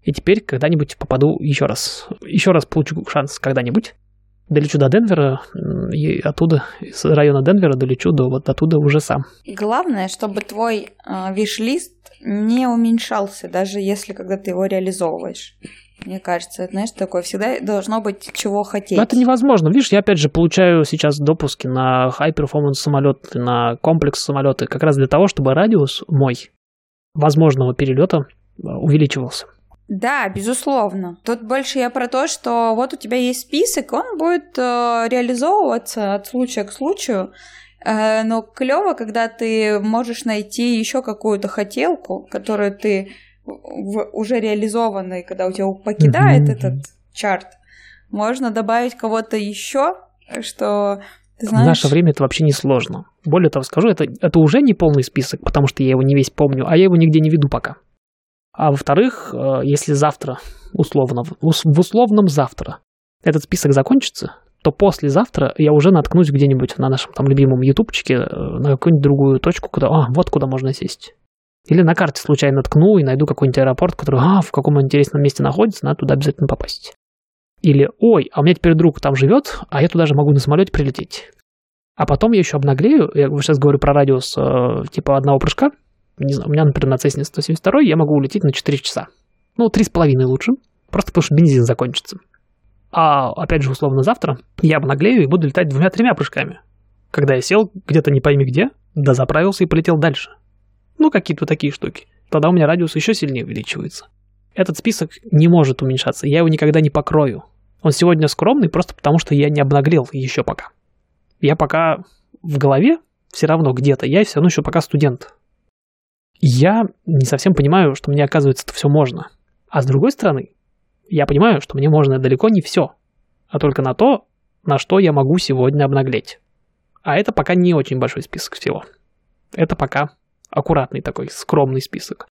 И теперь когда-нибудь попаду еще раз. Еще раз получу шанс когда-нибудь. Долечу до Денвера, и оттуда, из района Денвера долечу до вот оттуда уже сам. Главное, чтобы твой э, виш-лист не уменьшался, даже если когда ты его реализовываешь. Мне кажется, это, знаешь, такое всегда должно быть чего хотеть. Но это невозможно. Видишь, я опять же получаю сейчас допуски на high performance самолеты, на комплекс самолеты, как раз для того, чтобы радиус мой возможного перелета э, увеличивался. Да, безусловно. Тут больше я про то, что вот у тебя есть список, он будет э, реализовываться от случая к случаю. Э, но клево, когда ты можешь найти еще какую-то хотелку, которую ты в уже реализованной, когда у тебя покидает Мгм, этот чарт, можно добавить кого-то еще, что ты В знаешь. наше время это вообще не сложно. Более того, скажу, это, это уже не полный список, потому что я его не весь помню, а я его нигде не веду пока. А во-вторых, э, если завтра, условно, в ус- в условном завтра, этот список закончится, то послезавтра я уже наткнусь где-нибудь на нашем там любимом ютубчике э, на какую-нибудь другую точку, куда, а, вот куда можно сесть. Или на карте случайно ткну и найду какой-нибудь аэропорт, который, а, в каком интересном месте находится, надо туда обязательно попасть. Или, ой, а у меня теперь друг там живет, а я туда же могу на самолете прилететь. А потом я еще обнаглею, я сейчас говорю про радиус э, типа одного прыжка, не знаю, у меня, например, на Cessna 172 я могу улететь на 4 часа. Ну, 3,5 лучше, просто потому что бензин закончится. А, опять же, условно, завтра я обнаглею и буду летать двумя-тремя прыжками. Когда я сел где-то не пойми где, да заправился и полетел дальше. Ну, какие-то такие штуки. Тогда у меня радиус еще сильнее увеличивается. Этот список не может уменьшаться, я его никогда не покрою. Он сегодня скромный просто потому, что я не обнаглел еще пока. Я пока в голове все равно где-то, я все равно еще пока студент. Я не совсем понимаю, что мне, оказывается, это все можно. А с другой стороны, я понимаю, что мне можно далеко не все, а только на то, на что я могу сегодня обнаглеть. А это пока не очень большой список всего. Это пока аккуратный такой, скромный список.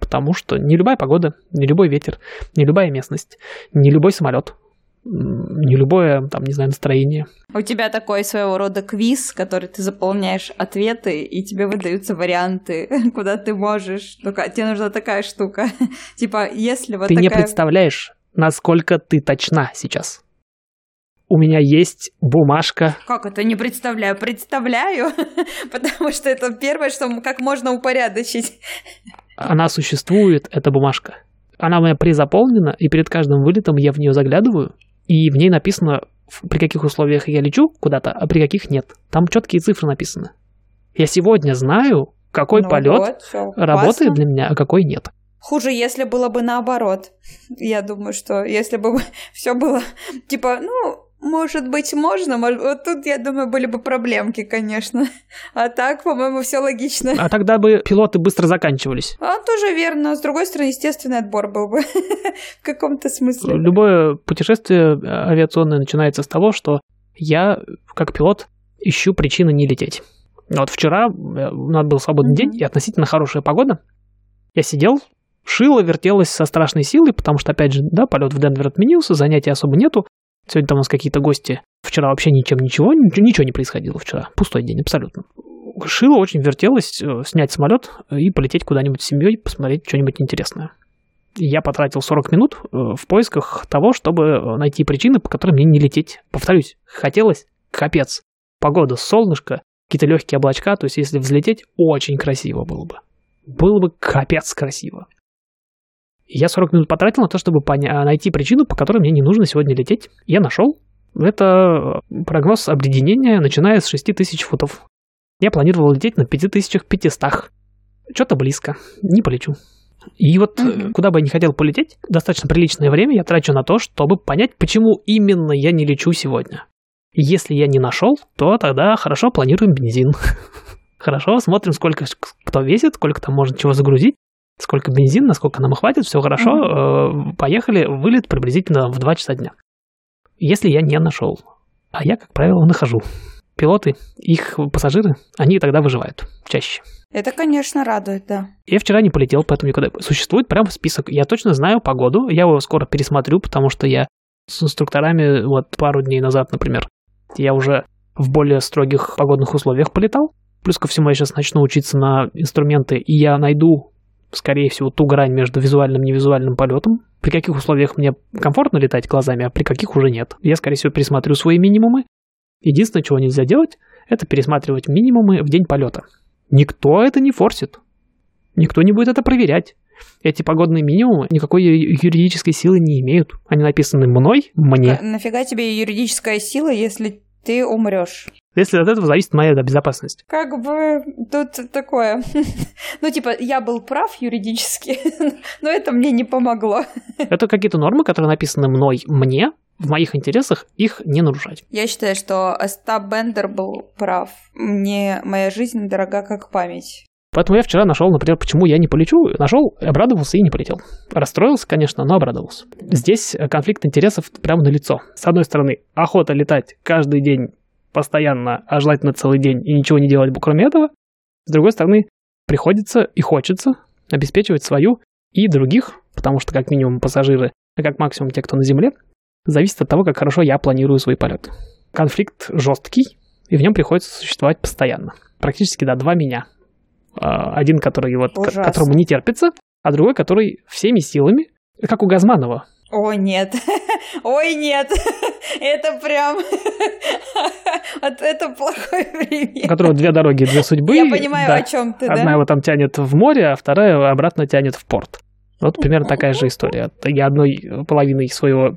Потому что не любая погода, не любой ветер, не любая местность, не любой самолет, не любое, там, не знаю, настроение. У тебя такой своего рода квиз, который ты заполняешь ответы, и тебе выдаются варианты, *laughs* куда ты можешь. Только тебе нужна такая штука. *laughs* Типа, если вот Ты не такая... представляешь, насколько ты точна сейчас. У меня есть бумажка. Как это не представляю? Представляю, *laughs* потому что это первое, что как можно упорядочить. Она существует, эта бумажка. Она у меня призаполнена, и перед каждым вылетом я в нее заглядываю, и в ней написано, при каких условиях я лечу куда-то, а при каких нет. Там четкие цифры написаны. Я сегодня знаю, какой Ну полет вот, работает классно. для меня, а какой нет. Хуже, если было бы наоборот. Я думаю, что если бы *laughs* все было типа, ну, может быть, можно, вот тут, я думаю, были бы проблемки, конечно. А так, по-моему, все логично. А тогда бы пилоты быстро заканчивались. А тоже верно. С другой стороны, естественный отбор был бы *laughs* в каком-то смысле. Любое путешествие э, авиационное начинается с того, что я, как пилот, ищу причины не лететь. Вот вчера э, у нас был свободный Мгм. день и относительно хорошая погода. Я сидел, шило вертелось со страшной силой, потому что, опять же, да, полет в Денвер отменился, занятий особо нету. Сегодня там у нас какие-то гости. Вчера вообще ничем ничего, ничего, не происходило вчера. Пустой день, абсолютно. Шило очень вертелось э, снять самолет и полететь куда-нибудь с семьей, посмотреть что-нибудь интересное. Я потратил 40 минут э, в поисках того, чтобы э, найти причины, по которым мне не лететь. Повторюсь, хотелось капец. Погода, солнышко, какие-то легкие облачка, то есть если взлететь, очень красиво было бы. Было бы капец красиво. Я 40 минут потратил на то, чтобы поня- найти причину, по которой мне не нужно сегодня лететь. Я нашел. Это прогноз обледенения, начиная с 6000 футов. Я планировал лететь на 5500. Что-то близко. Не полечу. И вот э, куда бы я не хотел полететь, достаточно приличное время я трачу на то, чтобы понять, почему именно я не лечу сегодня. Если я не нашел, то тогда хорошо планируем бензин. *laughs* Хорошо, смотрим, сколько кто весит, сколько там можно чего загрузить, сколько бензин, насколько нам хватит, все хорошо. э, Поехали, вылет приблизительно в 2 часа дня. Если я не нашел, а я, как правило, нахожу. Пилоты, их пассажиры, они тогда выживают чаще. Это, конечно, радует, да. Я вчера не полетел, поэтому никуда. Существует прям список. Я точно знаю погоду. Я его скоро пересмотрю, потому что я с инструкторами вот пару дней назад, например, я уже в более строгих погодных условиях полетал. Плюс ко всему я сейчас начну учиться на инструменты, и я найду, скорее всего, ту грань между визуальным и невизуальным полетом. При каких условиях мне комфортно летать глазами, а при каких уже нет. Я, скорее всего, пересмотрю свои минимумы. Единственное, чего нельзя делать, это пересматривать минимумы в день полета. Никто это не форсит. Никто не будет это проверять. Эти погодные минимумы никакой юридической силы не имеют. Они написаны мной, мне. К- Нафига тебе юридическая сила, если ты умрешь? Если от этого зависит моя безопасность. Как бы тут такое. *laughs* Ну, типа, я был прав юридически, *laughs* но это мне не помогло. *laughs* Это какие-то нормы, которые написаны мной, мне, в моих интересах их не нарушать. Я считаю, что Остап Бендер был прав. Мне моя жизнь дорога как память. Поэтому я вчера нашел, например, почему я не полечу. Нашел, обрадовался и не полетел. Расстроился, конечно, но обрадовался. Здесь э, конфликт интересов прямо на лицо. С одной стороны, охота летать каждый день постоянно, а желательно целый день и ничего не делать кроме этого. С другой стороны, приходится и хочется обеспечивать свою и других, потому что как минимум пассажиры, а как максимум те, кто на земле, зависит от того, как хорошо я планирую свой полет. Конфликт жесткий, и в нем приходится существовать постоянно. Практически, да, два меня. А, Один, который вот, Ужасно. которому не терпится, а другой, который всеми силами, как у Газманова. Ой, нет. *laughs* Ой, нет. *laughs* Это прям... *laughs* Вот это плохой У пример. которого две дороги, две судьбы. Я понимаю, Да. о чем ты, Одна да? его там тянет в море, а вторая обратно тянет в порт. Вот примерно такая же история. Я одной половиной своего,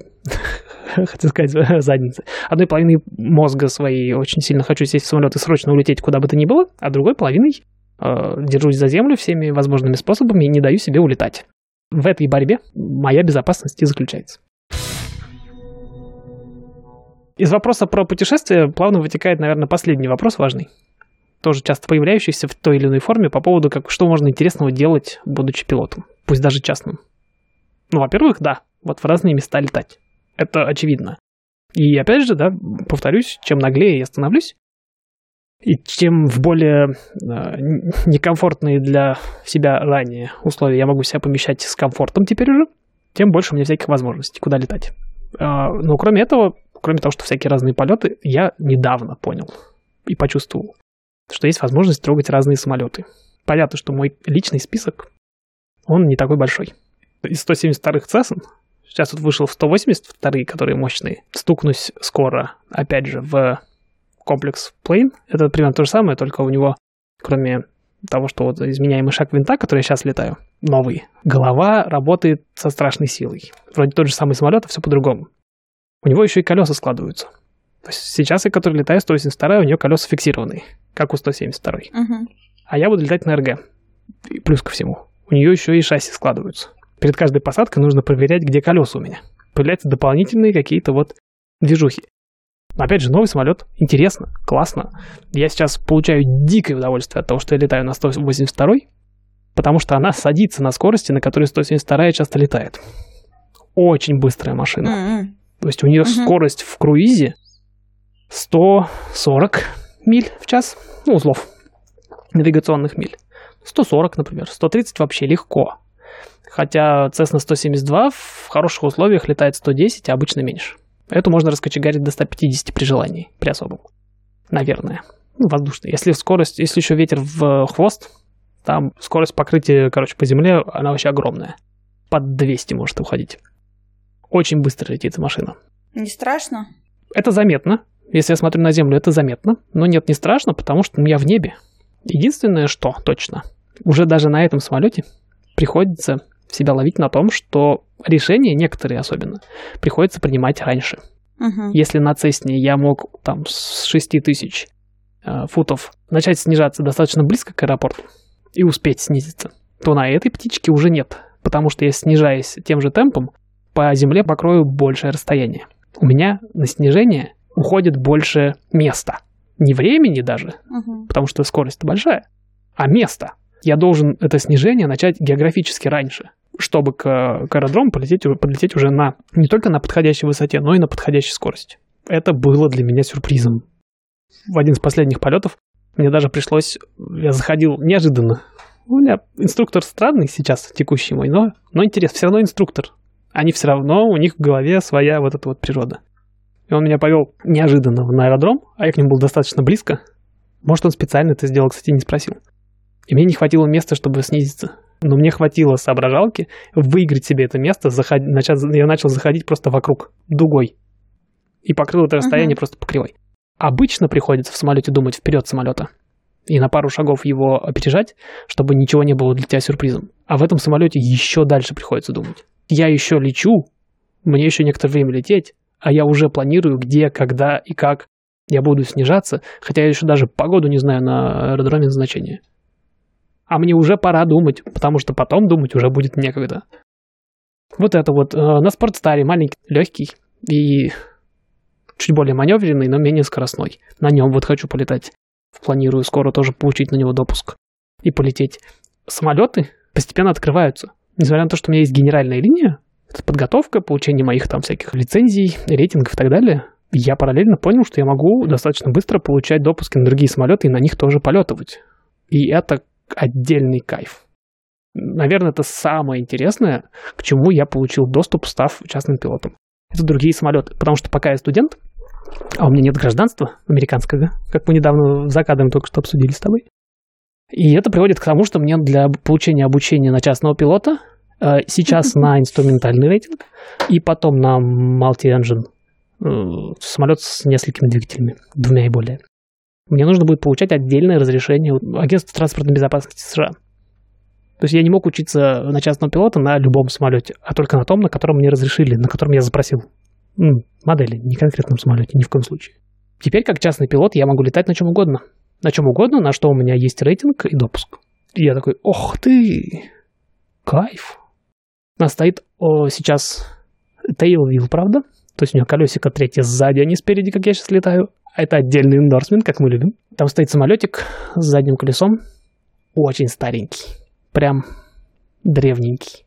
хотел сказать, задницы, одной половиной мозга своей очень сильно хочу сесть в самолет и срочно улететь куда бы то ни было, а другой половиной держусь за землю всеми возможными способами и не даю себе улетать. В этой борьбе моя безопасность и заключается. Из вопроса про путешествие плавно вытекает, наверное, последний вопрос важный тоже часто появляющийся в той или иной форме по поводу, как, что можно интересного делать, будучи пилотом, пусть даже частным. Ну, во-первых, да, вот в разные места летать. Это очевидно. И опять же, да, повторюсь, чем наглее я становлюсь, и чем в более э, некомфортные для себя ранее условия я могу себя помещать с комфортом теперь уже, тем больше у меня всяких возможностей, куда летать. А, Но кроме этого, кроме того, что всякие разные полеты, я недавно понял и почувствовал, что есть возможность трогать разные самолеты. Понятно, что мой личный список, он не такой большой. Из 172-х Cessna, сейчас вот вышел в 182 которые мощные, стукнусь скоро, опять же, в комплекс Plane. Это примерно то же самое, только у него, кроме того, что вот изменяемый шаг винта, который я сейчас летаю, новый, голова работает со страшной силой. Вроде тот же самый самолет, а все по-другому. У него еще и колеса складываются. То есть сейчас я, который летаю, 182 у нее колеса фиксированные, как у 172 Мгм. а я буду летать на РГ. И плюс ко всему, у нее еще и шасси складываются. Перед каждой посадкой нужно проверять, где колеса у меня. Появляются дополнительные какие-то вот движухи. Опять же, новый самолет. Интересно, классно. Я сейчас получаю дикое удовольствие от того, что я летаю на 182 потому что она садится на скорости, на которой 172 часто летает. Очень быстрая машина. М-м. То есть у нее Мгм. скорость в круизе 140 миль в час, ну, узлов навигационных миль. 140, например, 130 вообще легко. Хотя Cessna 172 в хороших условиях летает 110, а обычно меньше. Эту можно раскочегарить до 150 при желании, при особом. Наверное. Ну, воздушная. Если скорость, если еще ветер в хвост, там скорость покрытия, короче, по земле, она вообще огромная. Под 200 может уходить. Очень быстро летит эта машина. Не страшно? Это заметно. Если я смотрю на Землю, это заметно. Но нет, не страшно, потому что я в небе. Единственное, что точно, уже даже на этом самолете приходится себя ловить на том, что решения, некоторые особенно, приходится принимать раньше. Мгм. Если на Цесне я мог там с 6 тысяч э, футов начать снижаться достаточно близко к аэропорту и успеть снизиться, то на этой птичке уже нет. Потому что я, снижаясь тем же темпом, по земле покрою большее расстояние. У меня на снижение уходит больше места. Не времени даже, Мгм. потому что скорость большая, а место. Я должен это снижение начать географически раньше, чтобы к, к аэродрому полететь, подлететь уже на не только на подходящей высоте, но и на подходящей скорости. Это было для меня сюрпризом. В один из последних полетов мне даже пришлось... Я заходил неожиданно. У меня инструктор странный сейчас, текущий мой, но, но интересно, все равно инструктор. Они все равно, у них в голове своя вот эта вот природа. И он меня повел неожиданно на аэродром, а я к нему был достаточно близко. Может, он специально это сделал, кстати, не спросил. И мне не хватило места, чтобы снизиться. Но мне хватило соображалки выиграть себе это место. заход- начать- Я начал заходить просто вокруг, дугой. И покрыл это расстояние Мгм. просто по кривой. Обычно приходится в самолете думать вперед самолета. И на пару шагов его опережать, чтобы ничего не было для тебя сюрпризом. А в этом самолете еще дальше приходится думать. Я еще лечу, мне еще некоторое время лететь, а я уже планирую, где, когда и как я буду снижаться, хотя я еще даже погоду не знаю на аэродроме назначения. А мне уже пора думать, потому что потом думать уже будет некогда. Вот это вот э, на спортстаре маленький, легкий и чуть более маневренный, но менее скоростной. На нем вот хочу полетать. Планирую скоро тоже получить на него допуск и полететь. Самолеты постепенно открываются. Несмотря на то, что у меня есть генеральная линия, это подготовка, получение моих там всяких лицензий, рейтингов и так далее, я параллельно понял, что я могу достаточно быстро получать допуски на другие самолеты и на них тоже полетывать. И это отдельный кайф. Наверное, это самое интересное, к чему я получил доступ, став частным пилотом. Это другие самолеты. Потому что пока я студент, а у меня нет гражданства американского, как мы недавно за кадром только что обсудили с тобой. И это приводит к тому, что мне для получения обучения на частного пилота э, сейчас *laughs* на инструментальный рейтинг и потом на multi-engine э, самолет с несколькими двигателями, двумя и более. Мне нужно будет получать отдельное разрешение Агентства транспортной безопасности США. То есть я не мог учиться на частного пилота на любом самолете, а только на том, на котором мне разрешили, на котором я запросил. М, Модели, не конкретном самолете, ни в коем случае. Теперь, как частный пилот, я могу летать на чем угодно. На чем угодно, на что у меня есть рейтинг и допуск. И я такой, ох ты, кайф. У нас стоит о, сейчас Tailwheel, правда? То есть у него колесико третье сзади, а не спереди, как я сейчас летаю. Это отдельный эндорсмент, как мы любим. Там стоит самолетик с задним колесом. Очень старенький. Прям древненький.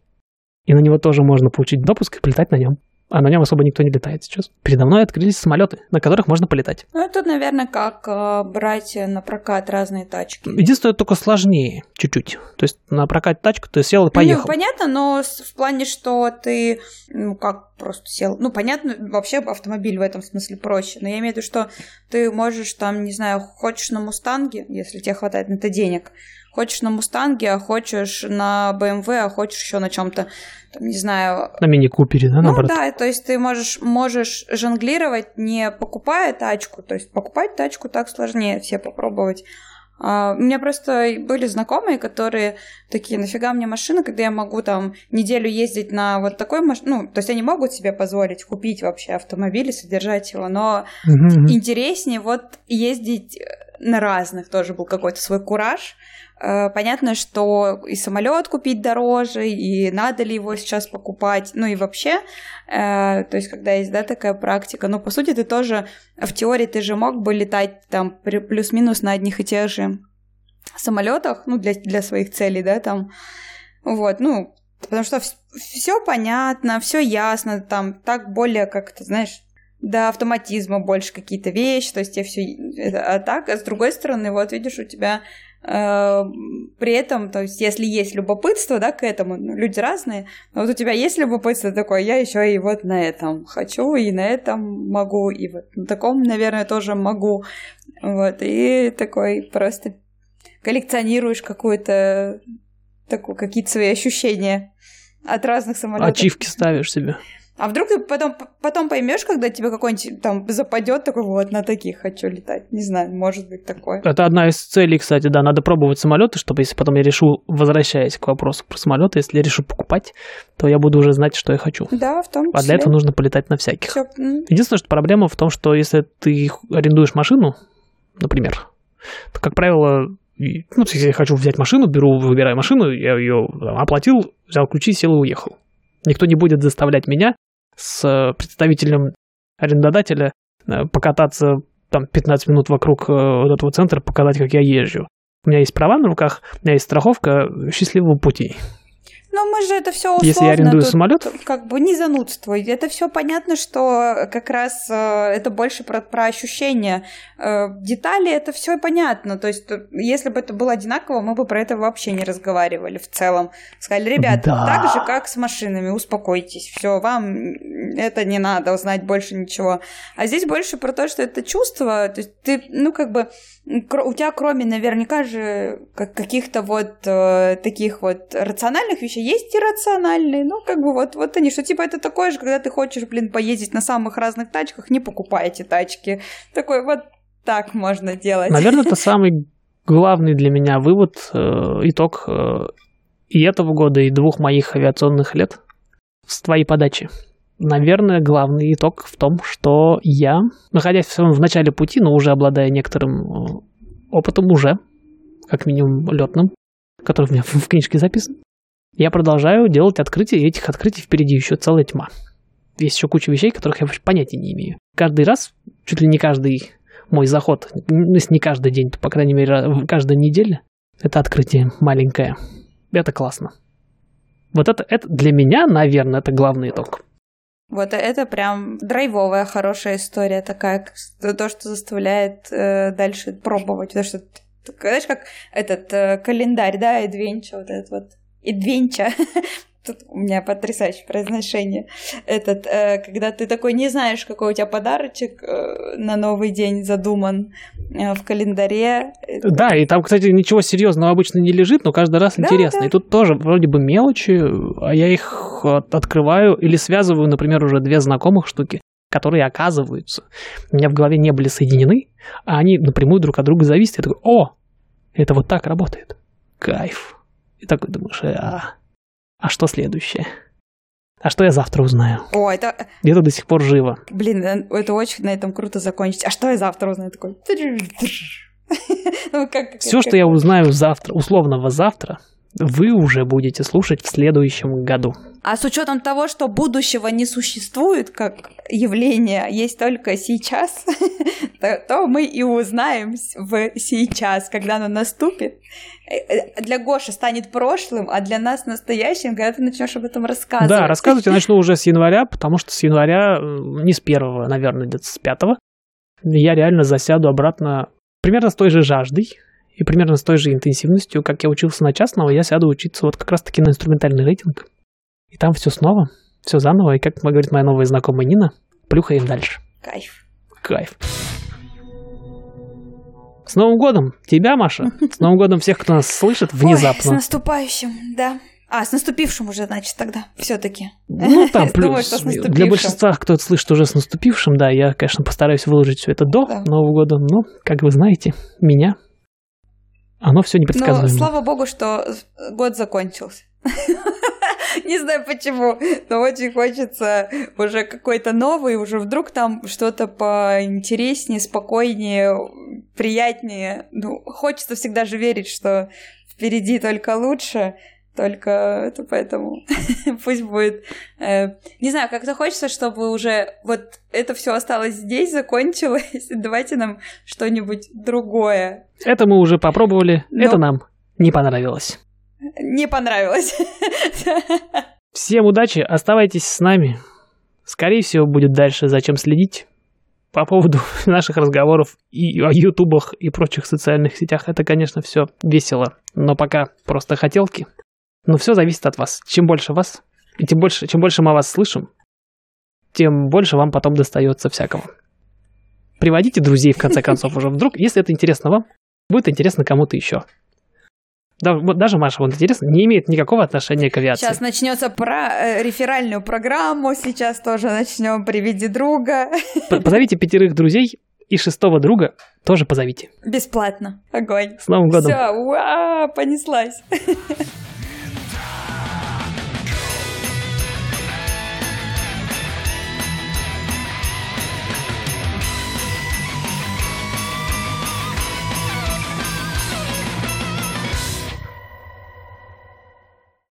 И на него тоже можно получить допуск и полетать на нем. А на нем особо никто не летает сейчас. Передо мной открылись самолеты, на которых можно полетать. Ну, это, наверное, как э, брать на прокат разные тачки. Единственное, только сложнее чуть-чуть. То есть на прокат тачку ты сел и поехал. Ну, понятно, но в плане, что ты, ну, как просто сел. Ну, понятно, вообще автомобиль в этом смысле проще. Но я имею в виду, что ты можешь там, не знаю, хочешь на Мустанге, если тебе хватает на это денег, хочешь на Мустанге, а хочешь на BMW, а хочешь еще на чем-то, не знаю, На мини-купере, да, ну наоборот? да, то есть ты можешь, можешь жонглировать, не покупая тачку. То есть покупать тачку так сложнее все попробовать. А, у меня просто были знакомые, которые такие, нафига мне машина, когда я могу там неделю ездить на вот такой машине. Ну, то есть они могут себе позволить купить вообще автомобиль и содержать его, но мгм. интереснее вот ездить э, на разных тоже был какой-то свой кураж. Э, Понятно, что и самолет купить дороже, и надо ли его сейчас покупать, ну и вообще, э, то есть когда есть, да, такая практика, но по сути ты тоже, в теории ты же мог бы летать там плюс-минус на одних и тех же самолетах, ну для, для своих целей, да, там, вот, ну, потому что все понятно, все ясно, там так более как-то, знаешь, до автоматизма больше какие-то вещи, то есть тебе все а так, а с другой стороны, вот видишь, у тебя э, при этом, то есть если есть любопытство, да, к этому, ну, люди разные, но вот у тебя есть любопытство такое, я еще и вот на этом хочу, и на этом могу, и вот на таком, наверное, тоже могу, вот, и такой просто коллекционируешь какую-то такую, какие-то свои ощущения от разных самолетов. Ачивки ставишь себе. А вдруг ты потом, потом поймешь, когда тебе какой-нибудь там западет, такой вот на таких хочу летать. Не знаю, может быть такое. Это одна из целей, кстати, да, надо пробовать самолеты, чтобы если потом я решу, возвращаясь к вопросу про самолеты, если я решу покупать, то я буду уже знать, что я хочу. Да, в том числе. А для этого нужно полетать на всяких. Всё, м. Единственное, что проблема в том, что если ты арендуешь машину, например, то, как правило, ну, если я хочу взять машину, беру, выбираю машину, я ее там, оплатил, взял ключи, сел и уехал. Никто не будет заставлять меня с э, представителем арендодателя э, покататься там 15 минут вокруг э, вот этого центра, показать, как я езжу. У меня есть права на руках, у меня есть страховка счастливого пути. Но мы же это все условно. Если я арендую тут самолет, Как бы не занудствуй. Это все понятно, что как раз э, это больше про, про ощущения. Э, детали это все понятно. То есть, э, если бы это было одинаково, мы бы про это вообще не разговаривали в целом. Сказали, ребят, Да. так же, как с машинами, успокойтесь. Все, вам это не надо узнать больше ничего. А здесь больше про то, что это чувство. То есть ты, ну, как бы, у тебя кроме наверняка же как- каких-то вот э, таких вот рациональных вещей есть иррациональные. Ну, как бы вот, вот они, что типа это такое же, когда ты хочешь, блин, поездить на самых разных тачках, не покупай эти тачки. Такой вот так можно делать. Наверное, это *laughs* самый главный для меня вывод, э, итог э, и этого года, и двух моих авиационных лет с твоей подачи. Наверное, главный итог в том, что я, находясь в своем в начале пути, но уже обладая некоторым э, опытом уже, как минимум летным, который у меня *laughs* в книжке записан, я продолжаю делать открытия, и этих открытий впереди еще целая тьма. Есть еще куча вещей, которых я вообще понятия не имею. Каждый раз, чуть ли не каждый мой заход, ну, если не каждый день, то, по крайней мере, каждая неделя, это открытие маленькое. Это классно. Вот это, это для меня, наверное, это главный итог. Вот это прям драйвовая, хорошая история такая, то, что заставляет э, дальше пробовать. Потому что, знаешь, как этот э, календарь, да, Эдвенча, вот этот вот, Эдвенча, *laughs* Тут у меня потрясающее произношение. Этот, э, когда ты такой не знаешь, какой у тебя подарочек э, на новый день задуман э, в календаре. Да, и там, кстати, ничего серьезного обычно не лежит, но каждый раз Да, интересно. да. И тут тоже вроде бы мелочи, а я их от- открываю или связываю, например, уже две знакомых штуки, которые, оказываются, у меня в голове не были соединены, а они напрямую друг от друга зависят. Я такой, о, это вот так работает. Кайф. И такой думаешь, а, а что следующее? А что я завтра узнаю? О, это, Где-то до сих пор живо. блин, э, это очень на этом круто закончить. А что я завтра узнаю? Такой... *laughs* Ну, Все, что я узнаю завтра, условного завтра, вы уже будете слушать в следующем году. А с учетом того, что будущего не существует как явление, есть только сейчас, *laughs* то, то мы и узнаем в сейчас, когда оно наступит. Э, э, Для Гоши станет прошлым, а для нас настоящим, когда ты начнешь об этом рассказывать. Да, рассказывать я *laughs* начну уже с января, потому что с января, э, не с первого, наверное, где-то с пятого, я реально засяду обратно примерно с той же жаждой и примерно с той же интенсивностью, как я учился на частного, я сяду учиться вот как раз-таки на инструментальный рейтинг. И там все снова, все заново, и как говорит моя новая знакомая Нина, плюхаем дальше. Кайф. Кайф. С Новым годом! Тебя, Маша! С Новым годом всех, кто нас слышит Ой, с внезапно. наступающим, да. А, с наступившим уже, значит, тогда. Все-таки. Ну, *laughs* там Думаю, плюс. с Для большинства, кто это слышит уже с наступившим, да, я, конечно, постараюсь выложить все это до Да. Нового года, но, как вы знаете, меня, оно все непредсказуемо. слава богу, что год закончился. *laughs* Не знаю почему, но очень хочется уже какой-то новый, уже вдруг там что-то поинтереснее, спокойнее, приятнее. Ну, хочется всегда же верить, что впереди только лучше, только это поэтому *laughs* пусть будет. э, Не знаю, как-то хочется, чтобы уже вот это все осталось здесь, закончилось. *laughs* Давайте нам что-нибудь другое. Это мы уже попробовали, Но- это нам не понравилось. Не понравилось. *laughs* Всем удачи, оставайтесь с нами. Скорее всего, будет дальше зачем следить. По поводу наших разговоров и о ютубах и прочих социальных сетях, это, конечно, все весело, но пока просто хотелки. Но все зависит от вас. Чем больше вас, и тем больше, чем больше мы вас слышим, тем больше вам потом достается всякого. Приводите друзей, в конце концов, уже вдруг, если это интересно вам, будет интересно кому-то еще. Даже Маша, вот интересно, не имеет никакого отношения к авиации. Сейчас начнется про э, реферальную программу, сейчас тоже начнем «Приведи друга». Позовите пятерых друзей и шестого друга тоже позовите. Бесплатно. Огонь. С Новым годом! Все, понеслась. *laughs*